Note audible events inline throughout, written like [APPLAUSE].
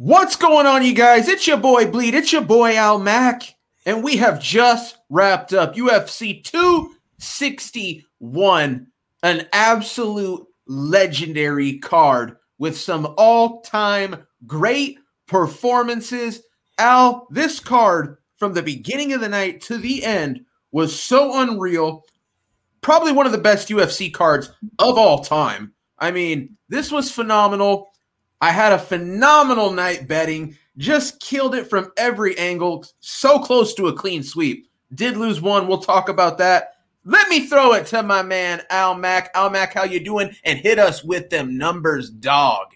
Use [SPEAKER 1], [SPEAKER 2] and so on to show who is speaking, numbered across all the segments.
[SPEAKER 1] What's going on, you guys? It's your boy Bleed. It's your boy Al Mack. And we have just wrapped up UFC 261, an absolute legendary card with some all time great performances. Al, this card from the beginning of the night to the end was so unreal. Probably one of the best UFC cards of all time. I mean, this was phenomenal. I had a phenomenal night betting, just killed it from every angle, so close to a clean sweep. Did lose one. We'll talk about that. Let me throw it to my man Al Mac. Al Mac, how you doing? And hit us with them numbers, dog.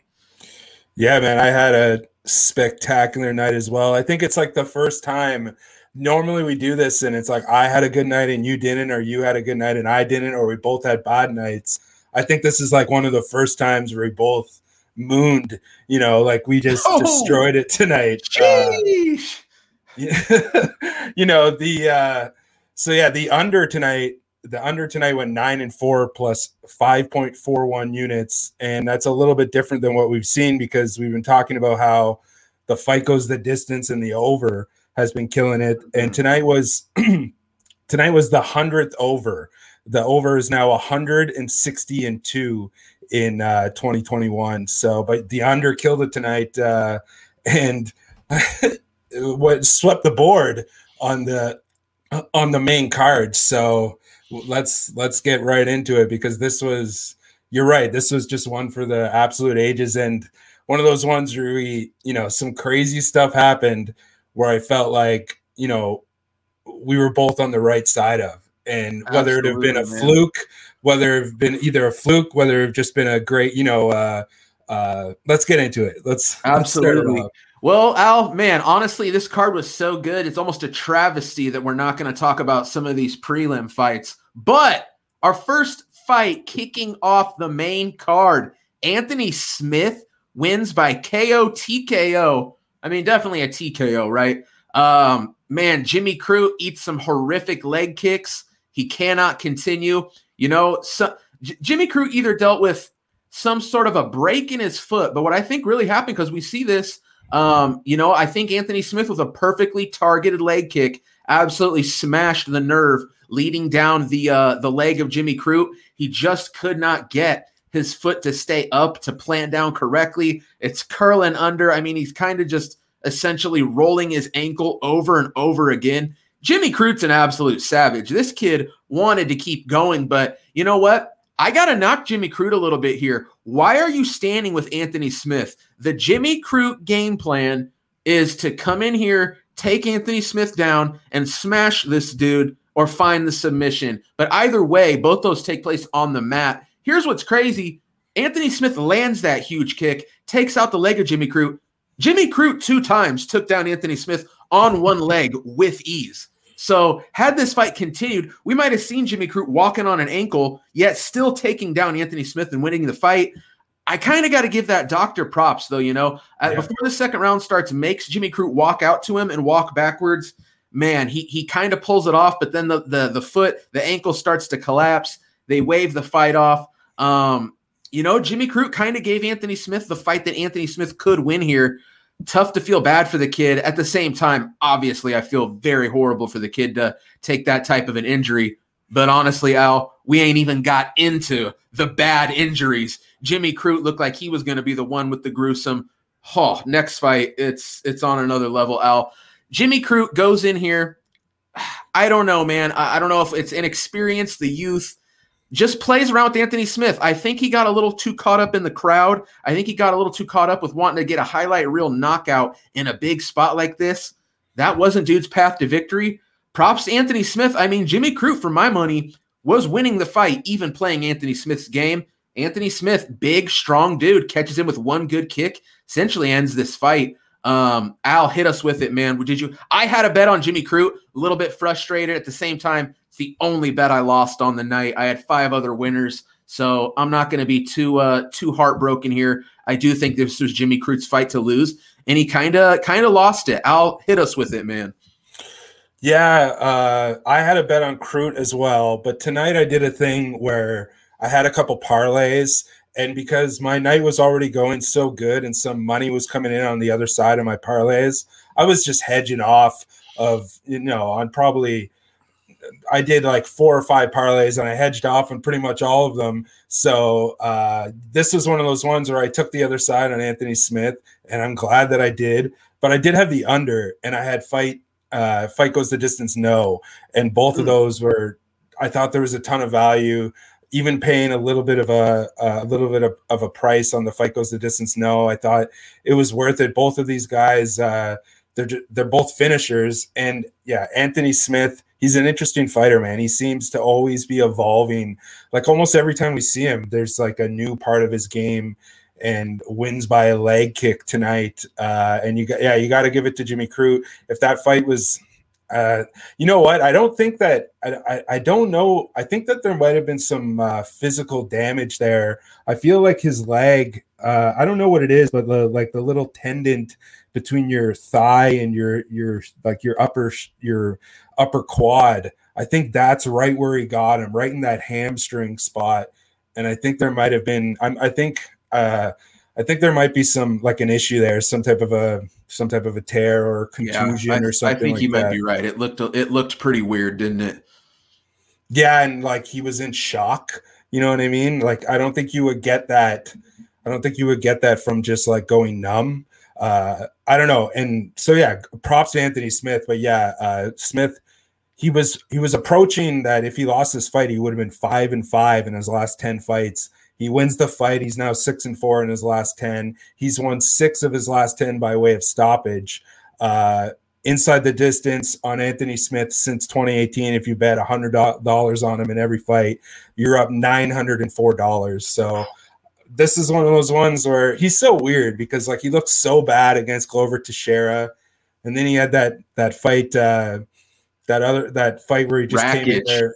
[SPEAKER 2] Yeah, man, I had a spectacular night as well. I think it's like the first time. Normally we do this, and it's like I had a good night and you didn't, or you had a good night and I didn't, or we both had bad nights. I think this is like one of the first times where we both mooned. You know, like we just oh, destroyed it tonight. Uh, [LAUGHS] you know the uh, so yeah the under tonight. The under tonight went nine and four plus five point four one units, and that's a little bit different than what we've seen because we've been talking about how the fight goes the distance and the over has been killing it. And tonight was [CLEARS THROAT] tonight was the hundredth over. The over is now 160 and two in uh, 2021. So, but under killed it tonight, uh, and [LAUGHS] what swept the board on the on the main card. So let's let's get right into it because this was you're right. This was just one for the absolute ages and one of those ones where we, you know, some crazy stuff happened where I felt like, you know, we were both on the right side of. And whether Absolutely, it have been a man. fluke whether it's been either a fluke, whether it's just been a great, you know, uh, uh, let's get into it. Let's
[SPEAKER 1] absolutely. Let's well, Al, man, honestly, this card was so good. It's almost a travesty that we're not going to talk about some of these prelim fights. But our first fight kicking off the main card, Anthony Smith wins by KO TKO. I mean, definitely a TKO, right? Um, man, Jimmy Crute eats some horrific leg kicks. He cannot continue. You know, so, J- Jimmy Crute either dealt with some sort of a break in his foot, but what I think really happened because we see this, um, you know, I think Anthony Smith with a perfectly targeted leg kick absolutely smashed the nerve leading down the uh, the leg of Jimmy Crute. He just could not get his foot to stay up to plant down correctly. It's curling under. I mean, he's kind of just essentially rolling his ankle over and over again. Jimmy Crute's an absolute savage. This kid wanted to keep going, but you know what? I got to knock Jimmy Crute a little bit here. Why are you standing with Anthony Smith? The Jimmy Crute game plan is to come in here, take Anthony Smith down, and smash this dude or find the submission. But either way, both those take place on the mat. Here's what's crazy Anthony Smith lands that huge kick, takes out the leg of Jimmy Crute. Jimmy Crute two times took down Anthony Smith on one leg with ease. So, had this fight continued, we might have seen Jimmy Crute walking on an ankle, yet still taking down Anthony Smith and winning the fight. I kind of got to give that doctor props, though. You know, uh, yeah. before the second round starts, makes Jimmy Crute walk out to him and walk backwards. Man, he he kind of pulls it off, but then the the the foot, the ankle starts to collapse. They wave the fight off. Um, you know, Jimmy Crute kind of gave Anthony Smith the fight that Anthony Smith could win here tough to feel bad for the kid. At the same time, obviously, I feel very horrible for the kid to take that type of an injury. But honestly, Al, we ain't even got into the bad injuries. Jimmy Crute looked like he was going to be the one with the gruesome. Oh, next fight, it's it's on another level. Al, Jimmy Crute goes in here. [SIGHS] I don't know, man. I, I don't know if it's inexperience, the youth just plays around with Anthony Smith. I think he got a little too caught up in the crowd. I think he got a little too caught up with wanting to get a highlight reel knockout in a big spot like this. That wasn't dude's path to victory. Props to Anthony Smith. I mean, Jimmy Crute, for my money, was winning the fight, even playing Anthony Smith's game. Anthony Smith, big, strong dude, catches him with one good kick, essentially ends this fight. Um, Al hit us with it, man. Did you? I had a bet on Jimmy Crute, a little bit frustrated at the same time. It's the only bet I lost on the night. I had five other winners, so I'm not going to be too uh, too heartbroken here. I do think this was Jimmy Crute's fight to lose, and he kind of kind of lost it. Al hit us with it, man.
[SPEAKER 2] Yeah, uh, I had a bet on Crute as well, but tonight I did a thing where I had a couple parlays and because my night was already going so good and some money was coming in on the other side of my parlays, I was just hedging off of you know on probably I did like four or five parlays and I hedged off on pretty much all of them. So uh, this was one of those ones where I took the other side on Anthony Smith, and I'm glad that I did. But I did have the under, and I had fight. Uh, fight goes the distance, no, and both of hmm. those were. I thought there was a ton of value even paying a little bit of a a little bit of, of, a price on the fight goes the distance. No, I thought it was worth it. Both of these guys, uh, they're they're both finishers, and yeah, Anthony Smith, he's an interesting fighter, man. He seems to always be evolving. Like almost every time we see him, there's like a new part of his game. And wins by a leg kick tonight, uh, and you got yeah, you got to give it to Jimmy Crute. If that fight was uh, you know what? I don't think that I, I, I, don't know. I think that there might have been some uh, physical damage there. I feel like his leg. Uh, I don't know what it is, but the, like the little tendon between your thigh and your your like your upper your upper quad. I think that's right where he got him, right in that hamstring spot. And I think there might have been. I'm, I think. Uh, I think there might be some like an issue there, some type of a some type of a tear or contusion yeah, I, or something. I think
[SPEAKER 1] like you might be right. It looked it looked pretty weird, didn't it?
[SPEAKER 2] Yeah, and like he was in shock. You know what I mean? Like I don't think you would get that. I don't think you would get that from just like going numb. Uh, I don't know. And so yeah, props to Anthony Smith. But yeah, uh, Smith, he was he was approaching that if he lost this fight, he would have been five and five in his last ten fights. He wins the fight. He's now six and four in his last 10. He's won six of his last 10 by way of stoppage. Uh, inside the distance on Anthony Smith since 2018. If you bet $100 on him in every fight, you're up $904. So this is one of those ones where he's so weird because like he looked so bad against Glover Teixeira. And then he had that that fight, uh, that other that fight where he just Rakic. came in there.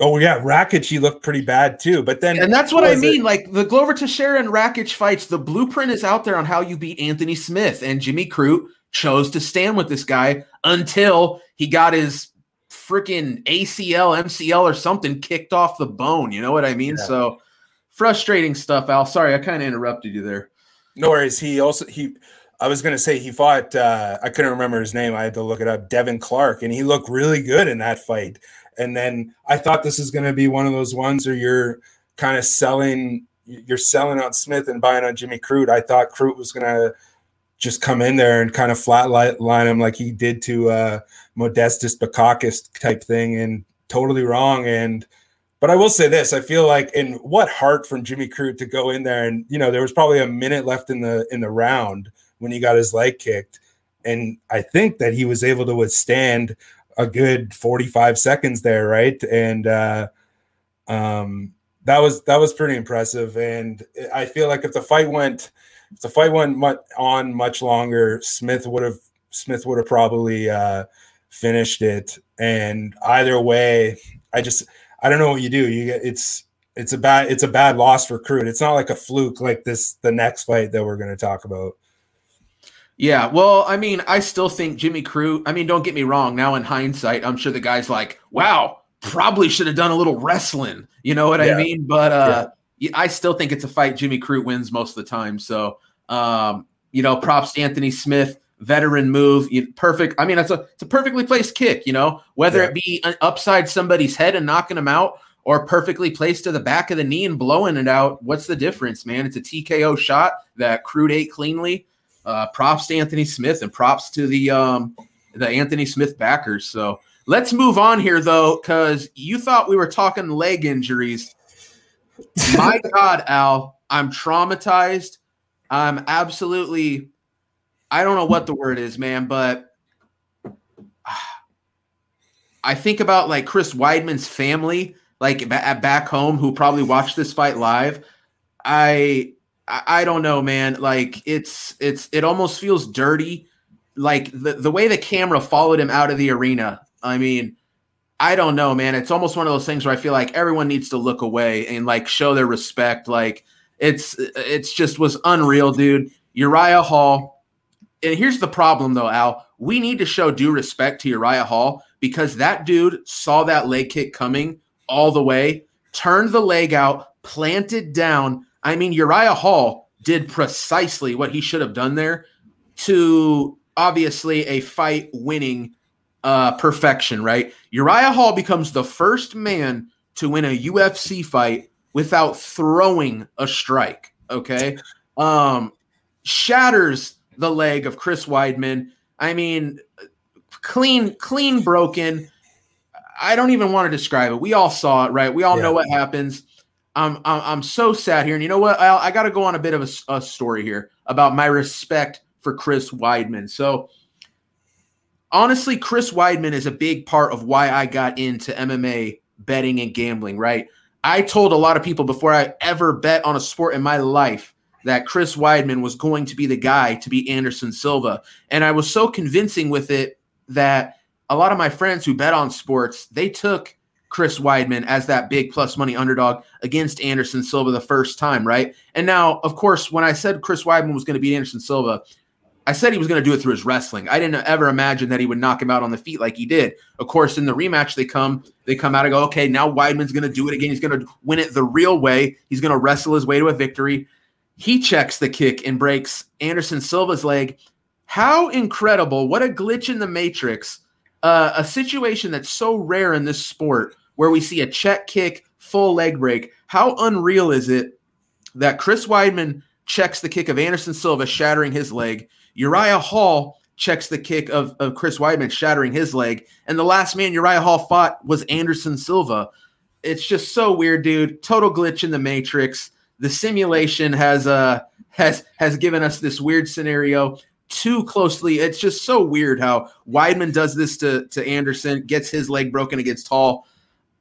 [SPEAKER 2] Oh yeah, Rakic he looked pretty bad too. But then
[SPEAKER 1] And that's what I mean. It? Like the Glover Teixeira and Rakic fights, the blueprint is out there on how you beat Anthony Smith and Jimmy Crute chose to stand with this guy until he got his freaking ACL, MCL or something kicked off the bone. You know what I mean? Yeah. So frustrating stuff, Al. Sorry, I kind of interrupted you there.
[SPEAKER 2] No worries. He also he I was gonna say he fought uh I couldn't remember his name. I had to look it up, Devin Clark, and he looked really good in that fight. And then I thought this is going to be one of those ones where you're kind of selling, you're selling on Smith and buying on Jimmy Crute. I thought Crute was going to just come in there and kind of flatline him like he did to uh, Modestas Bukauskas type thing, and totally wrong. And but I will say this: I feel like in what heart from Jimmy Crute to go in there, and you know there was probably a minute left in the in the round when he got his leg kicked, and I think that he was able to withstand a good 45 seconds there, right? And uh, um, that was that was pretty impressive. And I feel like if the fight went if the fight went much, on much longer, Smith would have Smith would have probably uh, finished it. And either way, I just I don't know what you do. You get it's it's a bad it's a bad loss for Crute. It's not like a fluke like this the next fight that we're going to talk about.
[SPEAKER 1] Yeah, well, I mean, I still think Jimmy Crute. I mean, don't get me wrong. Now in hindsight, I'm sure the guy's like, "Wow, probably should have done a little wrestling." You know what yeah. I mean? But uh, yeah. I still think it's a fight Jimmy Crute wins most of the time. So, um, you know, props to Anthony Smith, veteran move, you, perfect. I mean, it's a it's a perfectly placed kick. You know, whether yeah. it be an upside somebody's head and knocking them out, or perfectly placed to the back of the knee and blowing it out. What's the difference, man? It's a TKO shot that Crute ate cleanly uh, props to Anthony Smith and props to the um, the Anthony Smith backers. So let's move on here though, because you thought we were talking leg injuries. My [LAUGHS] God, Al, I'm traumatized. I'm absolutely, I don't know what the word is, man, but I think about like Chris Weidman's family, like back home, who probably watched this fight live. I I, don't know, man. Like it's it's it almost feels dirty. Like the, the way the camera followed him out of the arena. I mean, I don't know, man. It's almost one of those things where I feel like everyone needs to look away and like show their respect. Like it's it's just was unreal, dude. Uriah Hall. And here's the problem though, Al. We need to show due respect to Uriah Hall because that dude saw that leg kick coming all the way, turned the leg out, planted down, I mean, Uriah Hall did precisely what he should have done there to obviously a fight winning uh, perfection, right? Uriah Hall becomes the first man to win a UFC fight without throwing a strike. Okay. Um, shatters the leg of Chris Weidman. I mean, clean, clean broken. I don't even want to describe it. We all saw it, right? We all yeah. know what happens. I'm, I'm, I'm so sad here. And you know what? I, I got to go on a bit of a, a story here about my respect for Chris Weidman. So, honestly, Chris Weidman is a big part of why I got into MMA betting and gambling, right? I told a lot of people before I ever bet on a sport in my life that Chris Weidman was going to be the guy to beat Anderson Silva. And I was so convincing with it that a lot of my friends who bet on sports, they took Chris Weidman as that big plus money underdog against Anderson Silva the first time, right? And now, of course, when I said Chris Weidman was going to beat Anderson Silva, I said he was going to do it through his wrestling. I didn't ever imagine that he would knock him out on the feet like he did. Of course, in the rematch, they come, they come out and go, okay, now Weidman's going to do it again. He's going to win it the real way. He's going to wrestle his way to a victory. He checks the kick and breaks Anderson Silva's leg. How incredible! What a glitch in the matrix. Uh, a situation that's so rare in this sport where we see a check kick, full leg break. How unreal is it that Chris Weidman checks the kick of Anderson Silva, shattering his leg? Uriah Hall checks the kick of, of Chris Weidman, shattering his leg. And the last man Uriah Hall fought was Anderson Silva. It's just so weird, dude. Total glitch in the matrix. The simulation has uh has has given us this weird scenario too closely. It's just so weird how Weidman does this to to Anderson, gets his leg broken against Hall.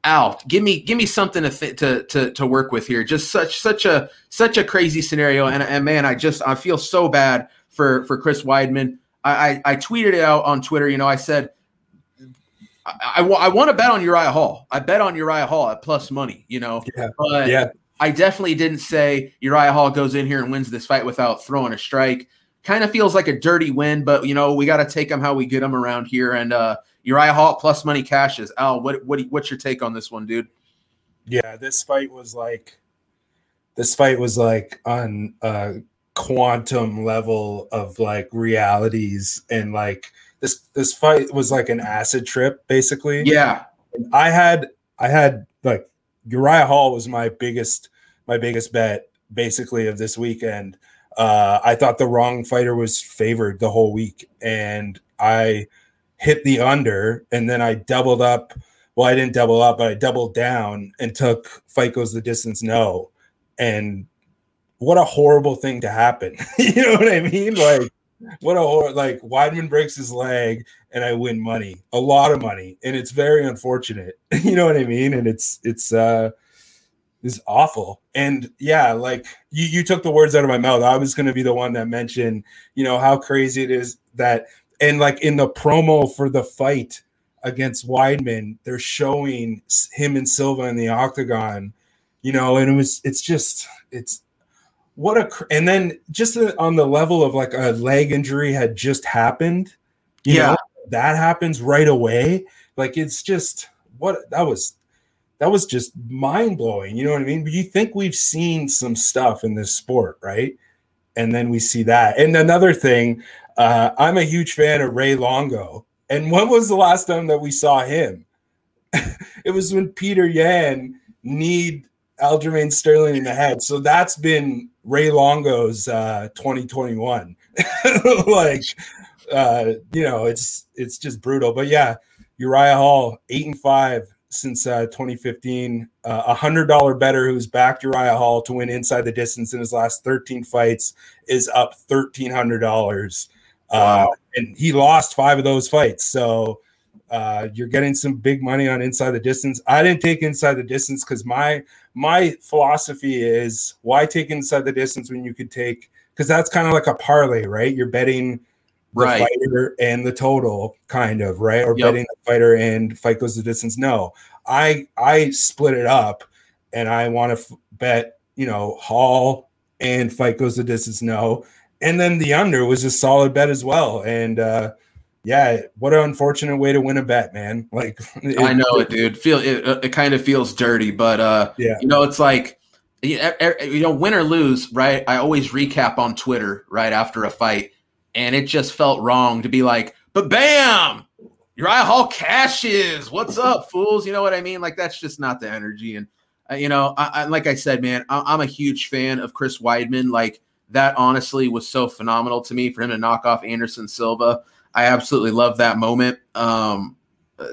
[SPEAKER 1] Out. Give me give me something to, to to to work with here. Just such such a such a crazy scenario. And, and man, I just I feel so bad for for Chris Weidman. I, I, I tweeted it out on Twitter. You know, I said I, I, I want to bet on Uriah Hall. I bet on Uriah Hall at plus money. You know,
[SPEAKER 2] yeah. but yeah.
[SPEAKER 1] I definitely didn't say Uriah Hall goes in here and wins this fight without throwing a strike. Kind of feels like a dirty win, but you know we got to take them how we get them around here. And uh, Uriah Hall plus money cashes. Al, what what what's your take on this one, dude?
[SPEAKER 2] Yeah, this fight was like, this fight was like on. a quantum level of like realities and like this this fight was like an acid trip basically
[SPEAKER 1] yeah
[SPEAKER 2] i had i had like uriah hall was my biggest my biggest bet basically of this weekend uh i thought the wrong fighter was favored the whole week and i hit the under and then i doubled up well i didn't double up but i doubled down and took fight goes the distance no and what a horrible thing to happen. [LAUGHS] you know what I mean? Like, what a hor- like Weidman breaks his leg and I win money, a lot of money, and it's very unfortunate. [LAUGHS] you know what I mean? And it's it's uh is awful. And yeah, like you you took the words out of my mouth. I was going to be the one that mentioned, you know, how crazy it is that and like in the promo for the fight against Weidman, they're showing him and Silva in the octagon, you know, and it was it's just it's what a and then just on the level of like a leg injury had just happened yeah. know, that happens right away. Like it's just what that was that was just mind-blowing you know what i mean? But you think we've seen some stuff in this sport right? And then we see that. And another thing uh, i'm a huge fan of ray longo. And when was the last time that we saw him? [LAUGHS] It was when Petr Yan kneed Aljamain Sterling in the head. So that's been Ray Longo's uh, 2021. [LAUGHS] like, uh, you know, it's it's just brutal. But yeah, Uriah Hall, eight and five since uh, 2015. Uh, a hundred dollar better who's backed Uriah Hall to win inside the distance in his last 13 fights is up thirteen hundred dollars. Uh, wow. and he lost five of those fights. So uh, you're getting some big money on inside the distance. I didn't take inside the distance because my my philosophy is why take inside the distance when you could take because that's kind of like a parlay, right? You're betting the right. fighter and the total, kind of, right? Or yep. betting the fighter and fight goes the distance. No, I I split it up, and I want to f- bet you know Hall and fight goes the distance. No, and then the under was a solid bet as well, and. uh yeah, what an unfortunate way to win a bet, man. [LAUGHS] Like
[SPEAKER 1] it, I know it, dude. Feel it, it kind of feels dirty, but uh,
[SPEAKER 2] yeah,
[SPEAKER 1] you know, it's like you know, win or lose, right? I always recap on Twitter right after a fight, and it just felt wrong to be like, but bam, Uriah Hall cashes. What's up, fools? You know what I mean? Like that's just not the energy. And uh, you know, I, I, like I said, man, I, am a huge fan of Chris Weidman. Like that, honestly, was so phenomenal to me for him to knock off Anderson Silva. I absolutely love that moment. Um,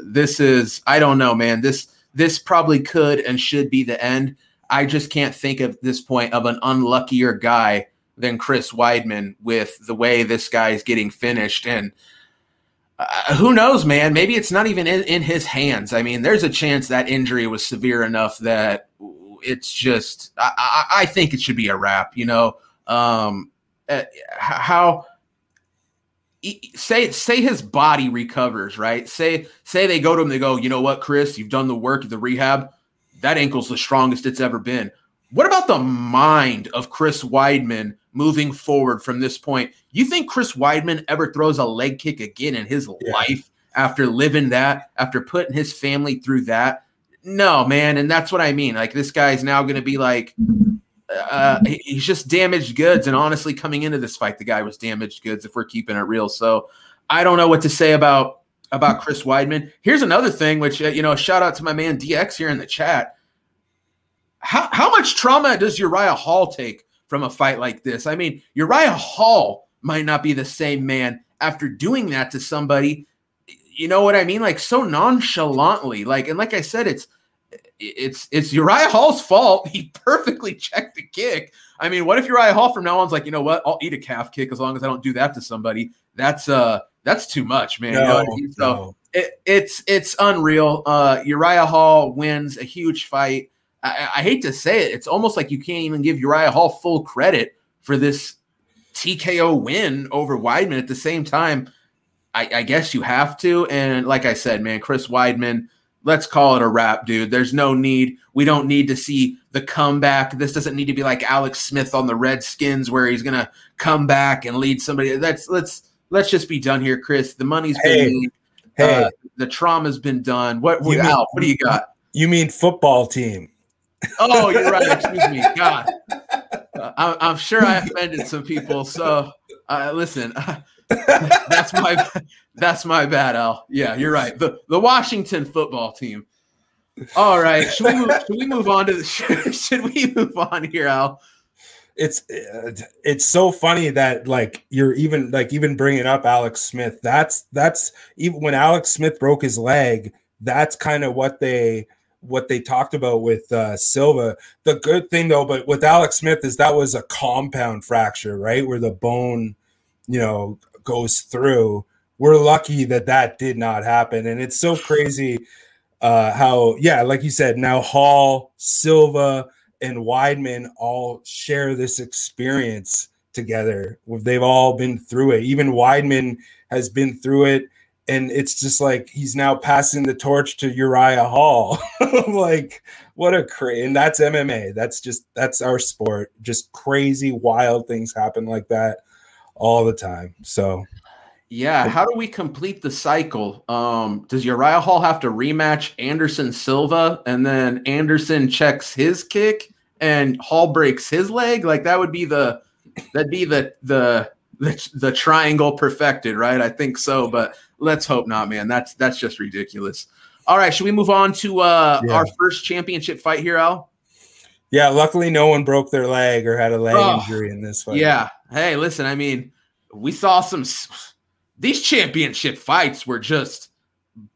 [SPEAKER 1] this is, I don't know, man. This this probably could and should be the end. I just can't think at this point of an unluckier guy than Chris Weidman with the way this guy is getting finished. And uh, who knows, man? Maybe it's not even in, in, his hands. I mean, there's a chance that injury was severe enough that it's just. I, I, I think it should be a wrap. You know, um, uh, how say say his body recovers, right? Say say they go to him, they go, you know what, Chris, you've done the work, of the rehab. That ankle's the strongest it's ever been. What about the mind of Chris Weidman moving forward from this point? You think Chris Weidman ever throws a leg kick again in his yeah. life after living that, after putting his family through that? No, man. And that's what I mean. Like, this guy's now going to be like, uh, he's just damaged goods. And honestly, coming into this fight, the guy was damaged goods. If we're keeping it real, so I don't know what to say about about Chris Weidman. Here's another thing, which uh, you know, shout out to my man DX here in the chat. How how much trauma does Uriah Hall take from a fight like this? I mean, Uriah Hall might not be the same man after doing that to somebody. You know what I mean? Like so nonchalantly. Like and like I said, it's it's it's Uriah Hall's fault. [LAUGHS] He perfectly checked the kick. I mean, what if Uriah Hall from now on's like, you know what? I'll eat a calf kick as long as I don't do that to somebody. That's uh that's too much, man. No, you know I mean? So no. it, it's it's unreal. Uh Uriah Hall wins a huge fight. I, I hate to say it, it's almost like you can't even give Uriah Hall full credit for this TKO win over Weidman. At the same time, I, I guess you have to. And like I said, man, Chris Weidman let's call it a wrap, dude. There's no need. We don't need to see the comeback. This doesn't need to be like Alex Smith on the Redskins where he's gonna come back and lead somebody. That's let's let's just be done here, Chris. The money's hey, been hey. Uh, the trauma's been done. What what, mean, Al, what do you got?
[SPEAKER 2] You mean football team?
[SPEAKER 1] Oh, you're right. [LAUGHS] Excuse me. God, uh, I, am sure I offended some people. So uh, listen, [LAUGHS] that's my that's my bad, Al. Yeah, you're right. The the Washington football team. All right, should we move, [LAUGHS] should we move on to the should, [LAUGHS] should we move on here, Al?
[SPEAKER 2] It's it's so funny that like you're even like even bringing up Alex Smith. That's that's even when Alex Smith broke his leg. That's kind of what they what they talked about with uh, Silva. The good thing though, but with Alex Smith is that was a compound fracture, right, where the bone, you know, goes through. We're lucky that that did not happen, and it's so crazy uh, how yeah, like you said, now Hall, Silva, and Weidman all share this experience together. They've all been through it. Even Weidman has been through it, and it's just like he's now passing the torch to Uriah Hall. [LAUGHS] like what a crazy and that's MMA. That's just that's our sport. Just crazy, wild things happen like that all the time. So,
[SPEAKER 1] yeah, how do we complete the cycle? Um, does Uriah Hall have to rematch Anderson Silva and then Anderson checks his kick and Hall breaks his leg? Like that would be the that'd be the the the, the triangle perfected, right? I think so, but let's hope not, man. That's that's just ridiculous. All right, should we move on to uh, yeah. our first championship fight here, Al?
[SPEAKER 2] Yeah, luckily no one broke their leg or had a leg oh, injury in this fight.
[SPEAKER 1] Yeah. Hey, listen, I mean, we saw some these championship fights were just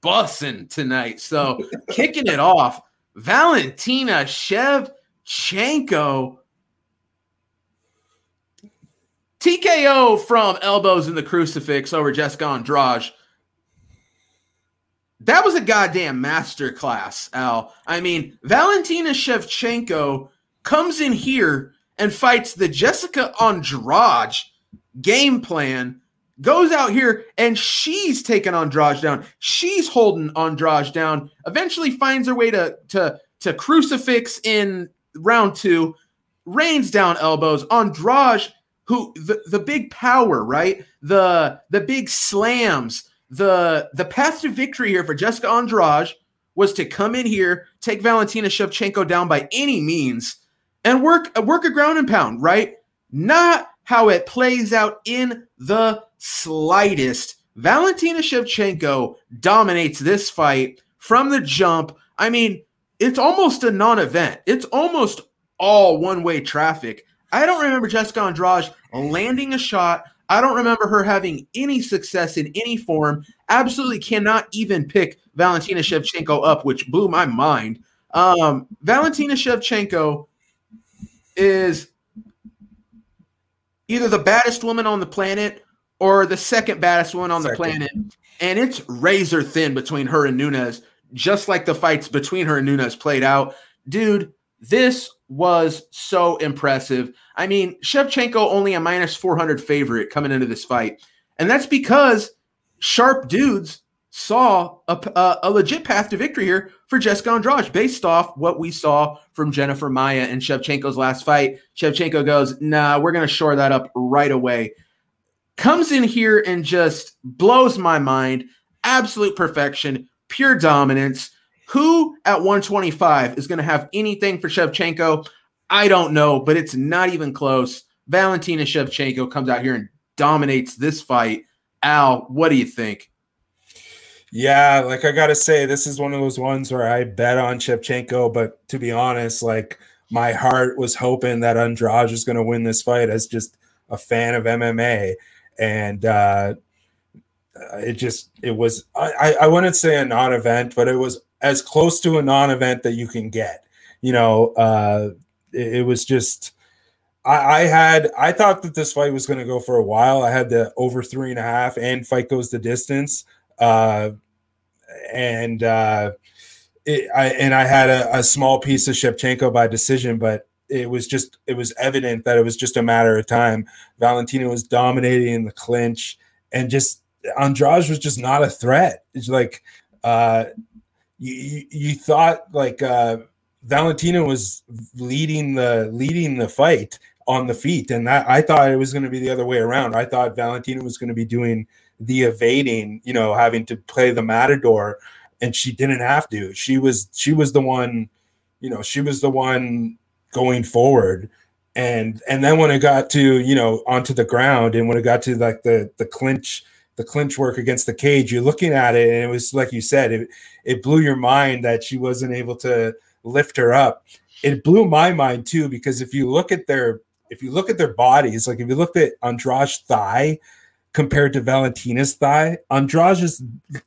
[SPEAKER 1] bussing tonight. So [LAUGHS] kicking it off, Valentina Shevchenko TKO from elbows in the crucifix over Jessica Andrade. That was a goddamn masterclass, Al. I mean, Valentina Shevchenko comes in here and fights the Jessica Andrade game plan, goes out here and she's taking Andrade down. She's holding Andrade down, eventually finds her way to, to, to crucifix in round two, rains down elbows. Andrade, who the, the big power, right? The the big slams the the path to victory here for Jessica Andrade was to come in here, take Valentina Shevchenko down by any means, and work work a ground and pound, right? Not how it plays out in the slightest. Valentina Shevchenko dominates this fight from the jump. I mean, it's almost a non-event. It's almost all one-way traffic. I don't remember Jessica Andrade landing a shot. I don't remember her having any success in any form. Absolutely cannot even pick Valentina Shevchenko up, which blew my mind. Um, Valentina Shevchenko is either the baddest woman on the planet or the second baddest one on second. the planet. And it's razor thin between her and Nunes, just like the fights between her and Nunes played out. Dude, this was so impressive. I mean, Shevchenko only a minus 400 favorite coming into this fight. And that's because sharp dudes saw a, a, a, legit path to victory here for Jessica Andrade based off what we saw from Jennifer Maia and Shevchenko's last fight. Shevchenko goes, nah, we're going to shore that up right away. Comes in here and just blows my mind. Absolute perfection, pure dominance. Who at 125 is going to have anything for Shevchenko? I don't know, but it's not even close. Valentina Shevchenko comes out here and dominates this fight. Al, what do you think?
[SPEAKER 2] Yeah, like I gotta say, this is one of those ones where I bet on Shevchenko, but to be honest, like my heart was hoping that Andrade was gonna win this fight as just a fan of MMA. And uh it just it was I, I wouldn't say a non-event, but it was as close to a non-event that you can get. You know, uh it, it was just I, I had I thought that this fight was going to go for a while. I had the over three and a half, and fight goes the distance. Uh, and uh, it, I and I had a, a small piece of Shevchenko by decision, but it was just it was evident that it was just a matter of time. Valentina was dominating in the clinch, and just Andrade was just not a threat. It's like uh, you you thought like uh, Valentina was leading the leading the fight on the feet, and that, I thought it was going to be the other way around. I thought Valentina was going to be doing the evading, you know, having to play the matador, and she didn't have to. She was she was the one, you know, she was the one going forward. And and then when it got to, you know, onto the ground and when it got to like the the clinch, the clinch work against the cage, you're looking at it and it was like you said, it it blew your mind that she wasn't able to lift her up. It blew my mind too, because if you look at their if you look at their bodies, like if you looked at Andrade's thigh, compared to Valentina's thigh. Andrade's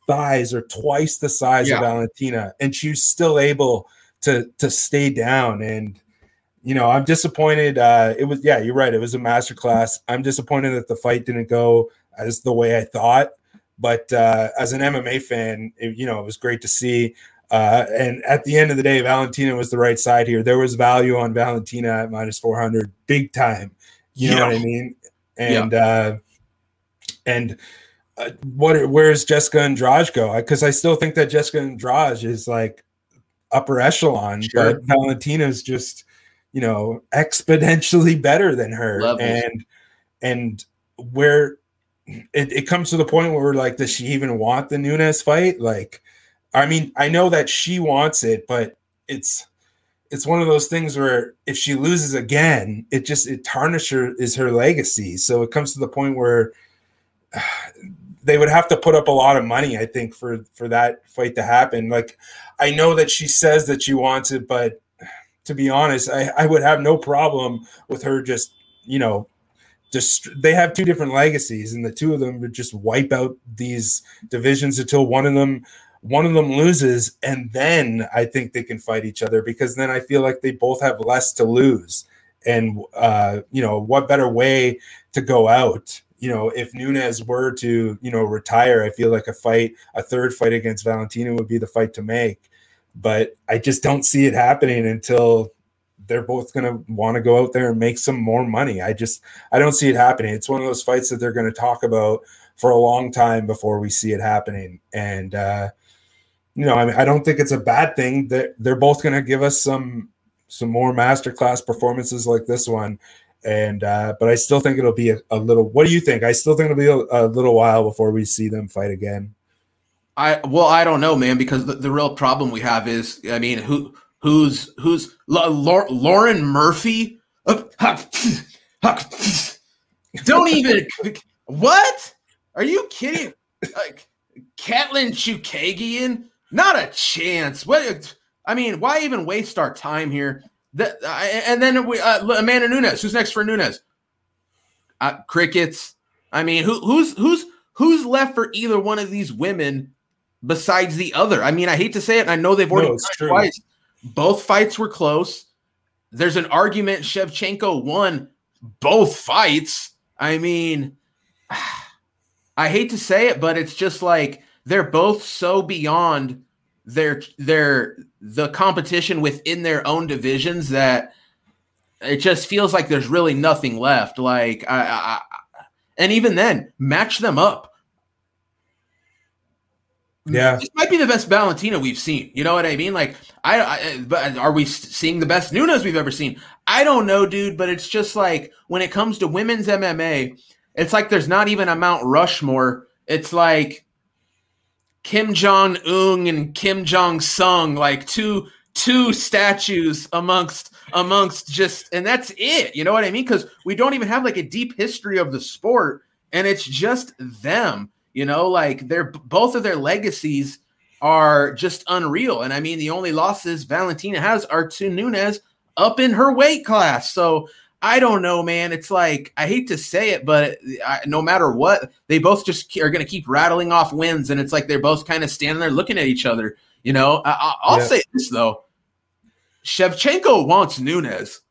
[SPEAKER 2] thighs are twice the size yeah. of Valentina, and she's still able to to stay down. And you know, I'm disappointed. Uh, it was yeah, you're right. It was a masterclass. I'm disappointed that the fight didn't go as the way I thought. But uh, as an MMA fan, it, you know, it was great to see. Uh, and at the end of the day, Valentina was the right side here. There was value on Valentina at minus 400, big time. You know what I mean? And yeah. uh, and uh, what where's Jessica Andrade go? Because I, I, still think that Jessica Andrade is like upper echelon, sure. but Valentina's just you know exponentially better than her, Love and it. and where it, it comes to the point where like, does she even want the Nunes fight? Like, I mean, I know that she wants it, but it's it's one of those things where if she loses again, it just it tarnishes her legacy. So it comes to the point where [SIGHS] they would have to put up a lot of money, I think, for for that fight to happen. Like, I know that she says that she wants it, but to be honest, I, I would have no problem with her just, you know, just they have two different legacies, and the two of them would just wipe out these divisions until one of them one of them loses, and then I think they can fight each other because then I feel like they both have less to lose. And uh, you know, what better way to go out you know, if Nunes were to, you know, retire, I feel like a fight, a third fight against Valentina would be the fight to make. But I just don't see it happening until they're both going to want to go out there and make some more money. I just, I don't see it happening. It's one of those fights that they're going to talk about for a long time before we see it happening. And, uh, you know, I mean, I don't think it's a bad thing that they're both going to give us some some more masterclass performances like this one and uh, but I still think it'll be a, a, little. What do you think? I still think it'll be a, a, little while before we see them fight again.
[SPEAKER 1] I well, I don't know, man, because the, the real problem we have is, I mean, who who's who's Lauren Murphy. Don't even what? Are you kidding? Like Katlyn Chookagian? Not a chance. What? I mean, why even waste our time here? That and then we uh, Amanda Nunes. Who's next for Nunes? Uh, crickets. I mean, who who's who's who's left for either one of these women besides the other? I mean, I hate to say it, I know they've already no, twice. Both fights were close. There's an argument Shevchenko won both fights. I mean, [SIGHS] I hate to say it, but it's just like they're both so beyond their their the competition within their own divisions that it just feels like there's really nothing left. Like I, I and even then, match them up.
[SPEAKER 2] Yeah,
[SPEAKER 1] this might be the best Valentina we've seen. You know what I mean? Like, I, I but are we seeing the best Nunes we've ever seen? I don't know, dude. But it's just like when it comes to women's MMA, it's like there's not even a Mount Rushmore. It's like Kim Jong Un and Kim Jong Sung, like two two statues amongst amongst just, and that's it. You know what I mean? Because we don't even have like a deep history of the sport, and it's just them. You know, like they're both of their legacies are just unreal. And I mean, the only losses Valentina has are to Nunes up in her weight class. So I don't know, man. It's like I hate to say it, but I, no matter what, they both just are going to keep rattling off wins, and it's like they're both kind of standing there looking at each other. You know, I, will yeah. say this though: Shevchenko wants Nunes.